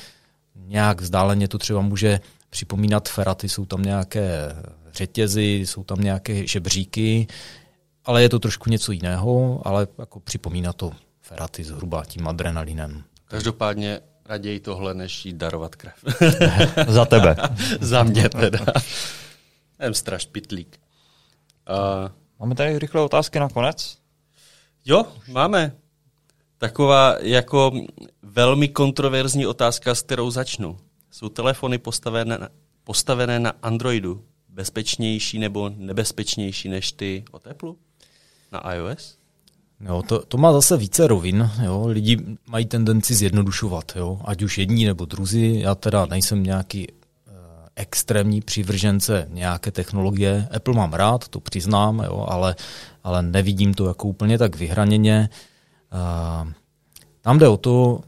C: Nějak vzdáleně to třeba může připomínat feraty, jsou tam nějaké řetězy, jsou tam nějaké žebříky, ale je to trošku něco jiného, ale jako připomíná to feraty zhruba tím adrenalinem.
B: Každopádně raději tohle, než jít darovat krev.
A: Za tebe.
B: Za mě teda. Jsem straš pitlík.
A: Uh, máme tady rychle otázky na konec?
B: Jo, máme. Taková jako velmi kontroverzní otázka, s kterou začnu. Jsou telefony postavené na, postavené na Androidu bezpečnější nebo nebezpečnější než ty o Apple? Na iOS?
C: Jo, to, to má zase více rovin. Jo. Lidi mají tendenci zjednodušovat, jo. ať už jední nebo druzí. Já teda nejsem nějaký e, extrémní přívržence nějaké technologie. Apple mám rád, to přiznám, jo, ale, ale nevidím to jako úplně tak vyhraněně. E, tam jde o to,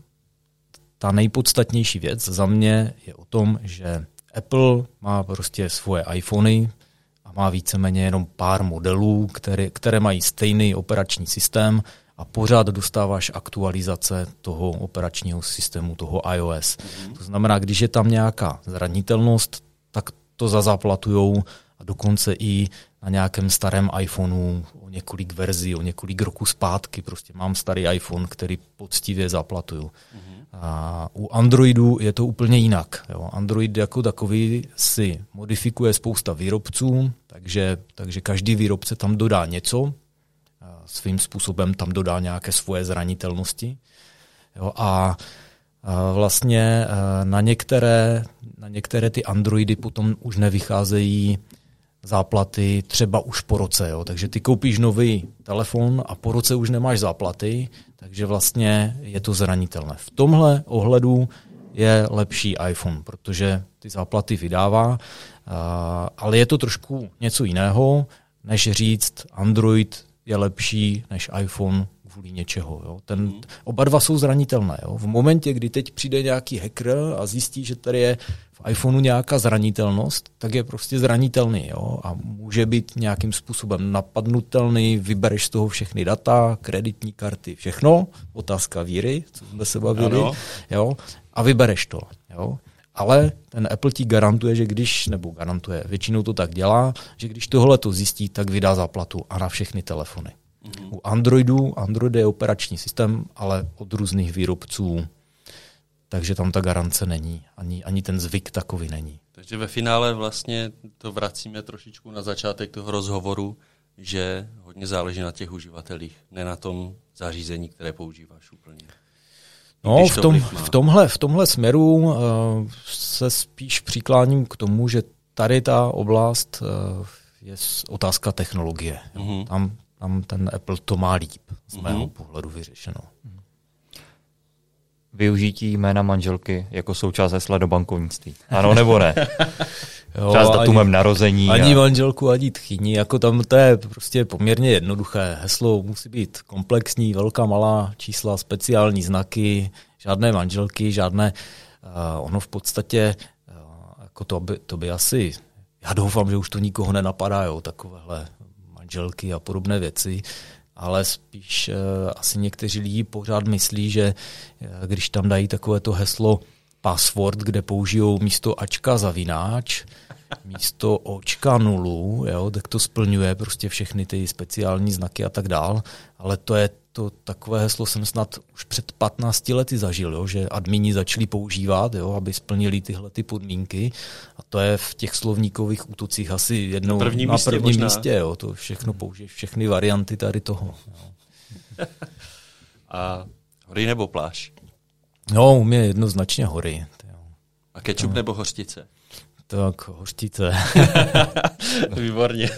C: ta nejpodstatnější věc za mě je o tom, že Apple má prostě svoje iPhony, má víceméně jenom pár modelů, které, které mají stejný operační systém a pořád dostáváš aktualizace toho operačního systému, toho iOS. Mm-hmm. To znamená, když je tam nějaká zranitelnost, tak to zazaplatujou a dokonce i na nějakém starém iPhoneu o několik verzí, o několik roků zpátky. Prostě mám starý iPhone, který poctivě zaplatuju. Mm-hmm. A u Androidu je to úplně jinak. Jo. Android jako takový si modifikuje spousta výrobců, takže, takže každý výrobce tam dodá něco, a svým způsobem tam dodá nějaké svoje zranitelnosti. Jo. A a vlastně na některé, na některé ty Androidy potom už nevycházejí záplaty třeba už po roce. Jo. Takže ty koupíš nový telefon a po roce už nemáš záplaty, takže vlastně je to zranitelné. V tomhle ohledu je lepší iPhone, protože ty záplaty vydává, ale je to trošku něco jiného, než říct Android je lepší než iPhone kvůli něčeho. Jo. Ten, mhm. oba dva jsou zranitelné. Jo. V momentě, kdy teď přijde nějaký hacker a zjistí, že tady je v iPhoneu nějaká zranitelnost, tak je prostě zranitelný jo. a může být nějakým způsobem napadnutelný, vybereš z toho všechny data, kreditní karty, všechno, otázka víry, co jsme se bavili, jo, a vybereš to. Jo. ale ten Apple ti garantuje, že když, nebo garantuje, většinou to tak dělá, že když tohle to zjistí, tak vydá záplatu a na všechny telefony. U Androidu, Android je operační systém, ale od různých výrobců, takže tam ta garance není, ani, ani ten zvyk takový není.
B: Takže ve finále vlastně to vracíme trošičku na začátek toho rozhovoru, že hodně záleží na těch uživatelích, ne na tom zařízení, které používáš úplně.
C: No, v, tom, v, tomhle, v tomhle směru uh, se spíš přikláním k tomu, že tady ta oblast uh, je otázka technologie. Mm-hmm. Tam, tam ten Apple to má líp, z mého mm-hmm. pohledu vyřešeno.
A: Využití jména manželky jako součást hesla do bankovnictví. Ano nebo ne? Jo, Třeba s datumem ani, narození.
C: Ani a... manželku, ani tchyni, jako tam to je prostě poměrně jednoduché. Heslo musí být komplexní, velká, malá čísla, speciální znaky, žádné manželky, žádné, uh, ono v podstatě, uh, jako to by, to by asi, já doufám, že už to nikoho nenapadá, jo, takovéhle manželky a podobné věci, ale spíš uh, asi někteří lidi pořád myslí, že uh, když tam dají takovéto heslo password, kde použijou místo ačka zavináč, místo očka nulu, jo, tak to splňuje prostě všechny ty speciální znaky a tak dál, ale to je to takové heslo jsem snad už před 15 lety zažil, jo, že admini začali používat, jo, aby splnili tyhle ty podmínky a to je v těch slovníkových útocích asi jednou
B: na prvním
C: na
B: místě,
C: prvním místě jo, to všechno použije, všechny varianty tady toho. Jo.
B: a hory nebo pláž?
C: No, u mě jednoznačně hory.
B: A kečup nebo hořtice?
C: Tak, hořtice.
B: Výborně.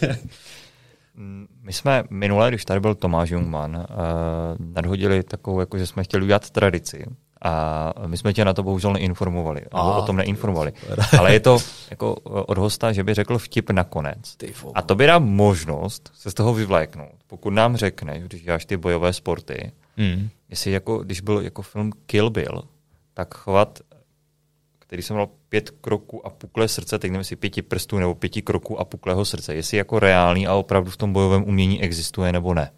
A: My jsme minule, když tady byl Tomáš Jungman, uh, nadhodili takovou, jako že jsme chtěli udělat tradici. A my jsme tě na to bohužel neinformovali, a, o tom neinformovali. Super. Ale je to jako od hosta, že by řekl vtip nakonec. A to by nám možnost se z toho vyvléknout. Pokud nám řekneš, když děláš ty bojové sporty, mm. jestli jako, když byl jako film Kill Bill, tak chovat který jsem měl pět kroků a pukle srdce, teď nevím, jestli pěti prstů nebo pěti kroků a puklého srdce, jestli jako reálný a opravdu v tom bojovém umění existuje nebo ne.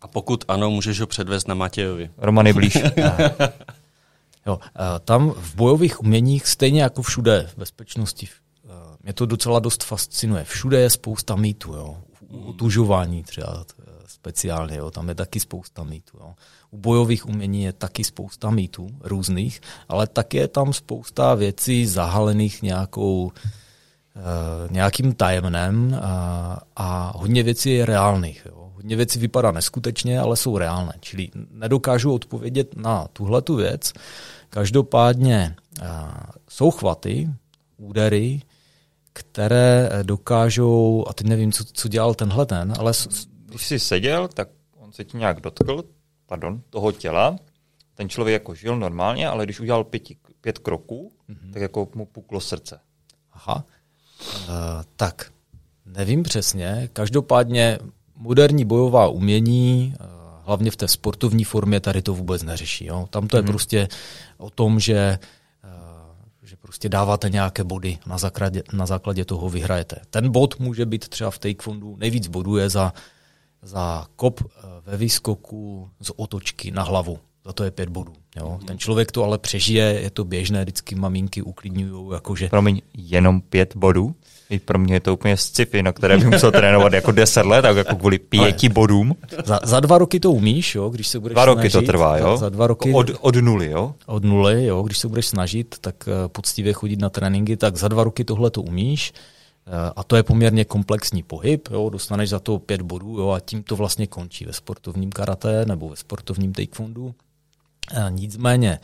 B: A pokud ano, můžeš ho předvést na Matějovi.
A: Roman je blíž.
C: jo, tam v bojových uměních, stejně jako všude v bezpečnosti, mě to docela dost fascinuje. Všude je spousta mýtů, jo. Utužování třeba speciálně, jo. tam je taky spousta mýtů. Jo. U bojových umění je taky spousta mýtů různých, ale taky je tam spousta věcí zahalených nějakou, uh, nějakým tajemnem a, a hodně věcí je reálných. Jo. Hodně věcí vypadá neskutečně, ale jsou reálné. Čili nedokážu odpovědět na tuhle tu věc. Každopádně uh, jsou chvaty, údery, které dokážou, a teď nevím, co, co dělal tenhle ten, ale...
A: Když jsi seděl, tak on se ti nějak dotkl, pardon, toho těla, ten člověk jako žil normálně, ale když udělal pět, pět kroků, mm-hmm. tak jako mu puklo srdce.
C: Aha. Uh, tak, nevím přesně. Každopádně moderní bojová umění, uh, hlavně v té sportovní formě, tady to vůbec neřeší. Jo? Tam to je mm-hmm. prostě o tom, že uh, že prostě dáváte nějaké body, na základě, na základě toho vyhrajete. Ten bod může být třeba v taekwondu, nejvíc bodů je za za kop eh, ve výskoku z otočky na hlavu. Za to je pět bodů. Jo. Ten člověk to ale přežije, je to běžné, vždycky maminky uklidňují. Jakože...
A: Promiň, jenom pět bodů? I pro mě je to úplně sci-fi, na které bych musel trénovat jako deset let, tak jako kvůli pěti ale bodům.
C: Za, za dva roky to umíš, jo, když se budeš
A: Dva
C: roky
A: snažit, to trvá, jo?
C: Za, za dva roky.
A: Od, od nuly, jo?
C: Od nuly, jo, když se budeš snažit, tak uh, poctivě chodit na tréninky, tak za dva roky tohle to umíš. A to je poměrně komplexní pohyb, jo, dostaneš za to pět bodů jo, a tím to vlastně končí ve sportovním karate nebo ve sportovním taekwondu. A nicméně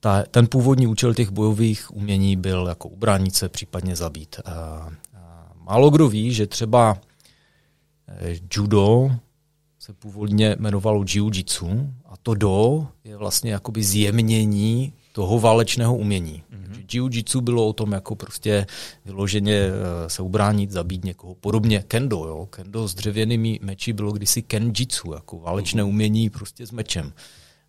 C: ta, ten původní účel těch bojových umění byl jako ubránit se, případně zabít. A, a málo kdo ví, že třeba eh, judo se původně jmenovalo jiu-jitsu a to do je vlastně jakoby zjemnění toho válečného umění. Mm-hmm. Jiu-jitsu bylo o tom jako prostě vyloženě eh, se ubránit, zabít někoho. Podobně kendo, jo. Kendo s dřevěnými meči bylo kdysi kenjitsu, jako válečné mm-hmm. umění prostě s mečem.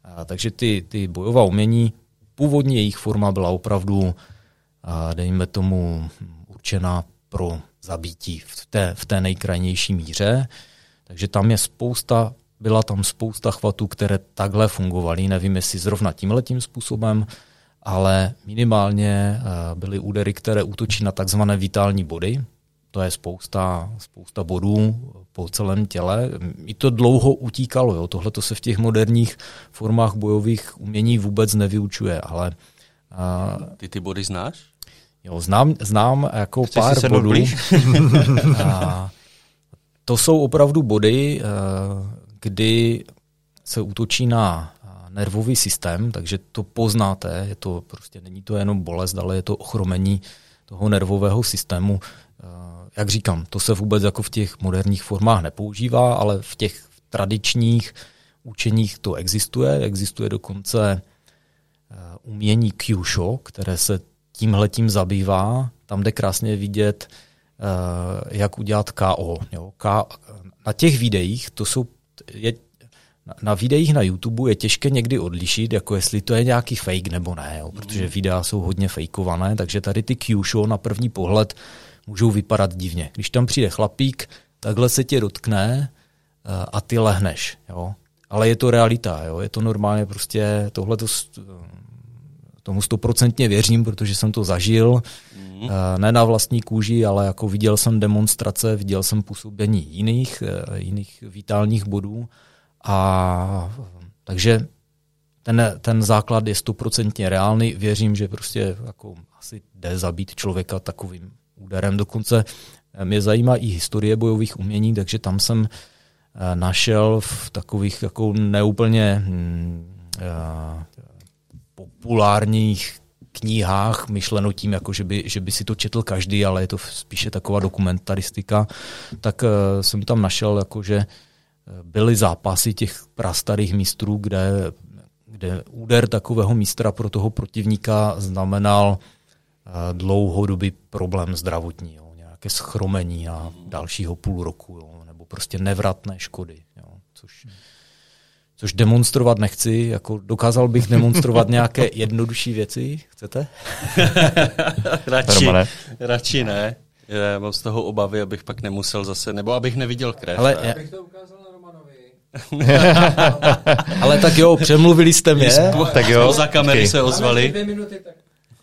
C: A, takže ty, ty bojová umění, původně jejich forma byla opravdu, a, dejme tomu, určená pro zabítí v té, v té nejkrajnější míře. Takže tam je spousta byla tam spousta chvatů, které takhle fungovaly. Nevím, jestli zrovna tímhletím způsobem, ale minimálně byly údery, které útočí na takzvané vitální body. To je spousta, spousta bodů po celém těle. I to dlouho utíkalo. Jo. Tohle to se v těch moderních formách bojových umění vůbec nevyučuje, ale...
B: Ty ty body znáš?
C: Jo, znám, znám jako Chceš pár bodů. a to jsou opravdu body, kdy se útočí na nervový systém, takže to poznáte, je to prostě není to jenom bolest, ale je to ochromení toho nervového systému. Jak říkám, to se vůbec jako v těch moderních formách nepoužívá, ale v těch tradičních učeních to existuje. Existuje dokonce umění Kyusho, které se tímhletím zabývá. Tam jde krásně vidět, jak udělat KO. Na těch videích to jsou, je na, na videích na YouTube je těžké někdy odlišit, jako jestli to je nějaký fake nebo ne, jo, protože mm. videa jsou hodně fejkované, takže tady ty Q-show na první pohled můžou vypadat divně. Když tam přijde chlapík, takhle se tě dotkne uh, a ty lehneš. Jo. Ale je to realita, jo. je to normálně prostě tohle to, tomu stoprocentně věřím, protože jsem to zažil, mm. ne na vlastní kůži, ale jako viděl jsem demonstrace, viděl jsem působení jiných, uh, jiných vitálních bodů a takže ten, ten základ je stoprocentně reálný. Věřím, že prostě jako asi jde zabít člověka takovým úderem. Dokonce eh, mě zajímá i historie bojových umění, takže tam jsem eh, našel v takových jako neúplně uh, populárních knihách, myšleno tím, jako že, by, že by si to četl každý, ale je to spíše taková dokumentaristika, tak uh, jsem tam našel, jako, že byly zápasy těch prastarých mistrů, kde, kde úder takového mistra pro toho protivníka znamenal eh, dlouhodobý problém zdravotní, jo, nějaké schromení na dalšího půl roku, jo, nebo prostě nevratné škody. Jo, což, což demonstrovat nechci, jako dokázal bych demonstrovat nějaké jednodušší věci, chcete?
B: radši, radši ne. Já mám z toho obavy, abych pak nemusel zase, nebo abych neviděl krev.
C: Ale já, bych to ukázal Ale tak jo, přemluvili jste mě.
B: tak jo. Za kamery se ozvali.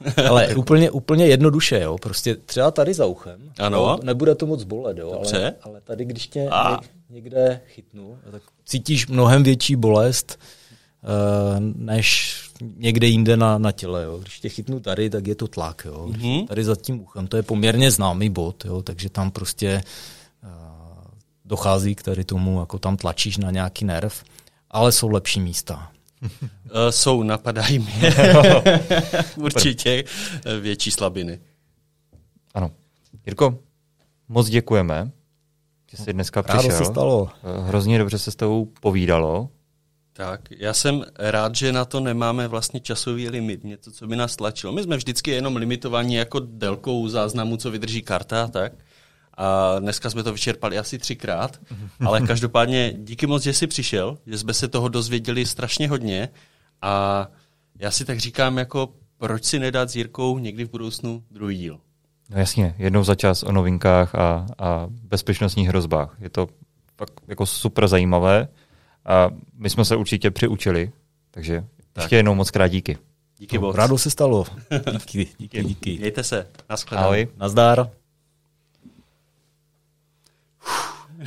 C: Ale úplně, úplně jednoduše, jo. Prostě třeba tady za uchem.
B: Ano.
C: Jo, nebude to moc bolet, jo. Ale, ale tady, když tě A. někde chytnu, tak cítíš mnohem větší bolest, uh, než někde jinde na, na těle. Jo. Když tě chytnu tady, tak je to tlak. Jo. Mm-hmm. Tady za tím uchem, to je poměrně známý bod, jo, takže tam prostě dochází k tady tomu, jako tam tlačíš na nějaký nerv, ale jsou lepší místa.
B: Eh, jsou, napadají mě. Určitě eh, větší slabiny.
A: Ano. Jirko, moc děkujeme, že jsi dneska přišel.
C: se stalo.
A: Eh, hrozně dobře se s tebou povídalo.
B: Tak, já jsem rád, že na to nemáme vlastně časový limit, něco, co by nás tlačilo. My jsme vždycky jenom limitovaní jako délkou záznamu, co vydrží karta, tak. A dneska jsme to vyčerpali asi třikrát, ale každopádně díky moc, že jsi přišel, že jsme se toho dozvěděli strašně hodně a já si tak říkám, jako proč si nedat s Jirkou někdy v budoucnu druhý díl?
A: No jasně, jednou za čas o novinkách a, a bezpečnostních hrozbách. Je to fakt jako super zajímavé a my jsme se určitě přiučili, takže tak. ještě jednou moc krát díky.
B: Díky moc.
C: Rádo se stalo. Díky, díky, díky.
B: Mějte se. Naschledanou. Ahoj.
C: Nazdar.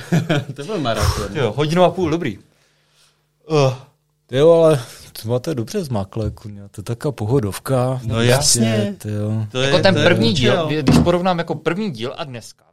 B: to byl maraton.
A: Jo, hodinu a půl, dobrý.
C: Uh. Jo, ale to máte dobře zmakle, kuně. To je taková pohodovka.
B: No jasně.
A: To je, jako ten to první díl, když porovnám jako první díl a dneska,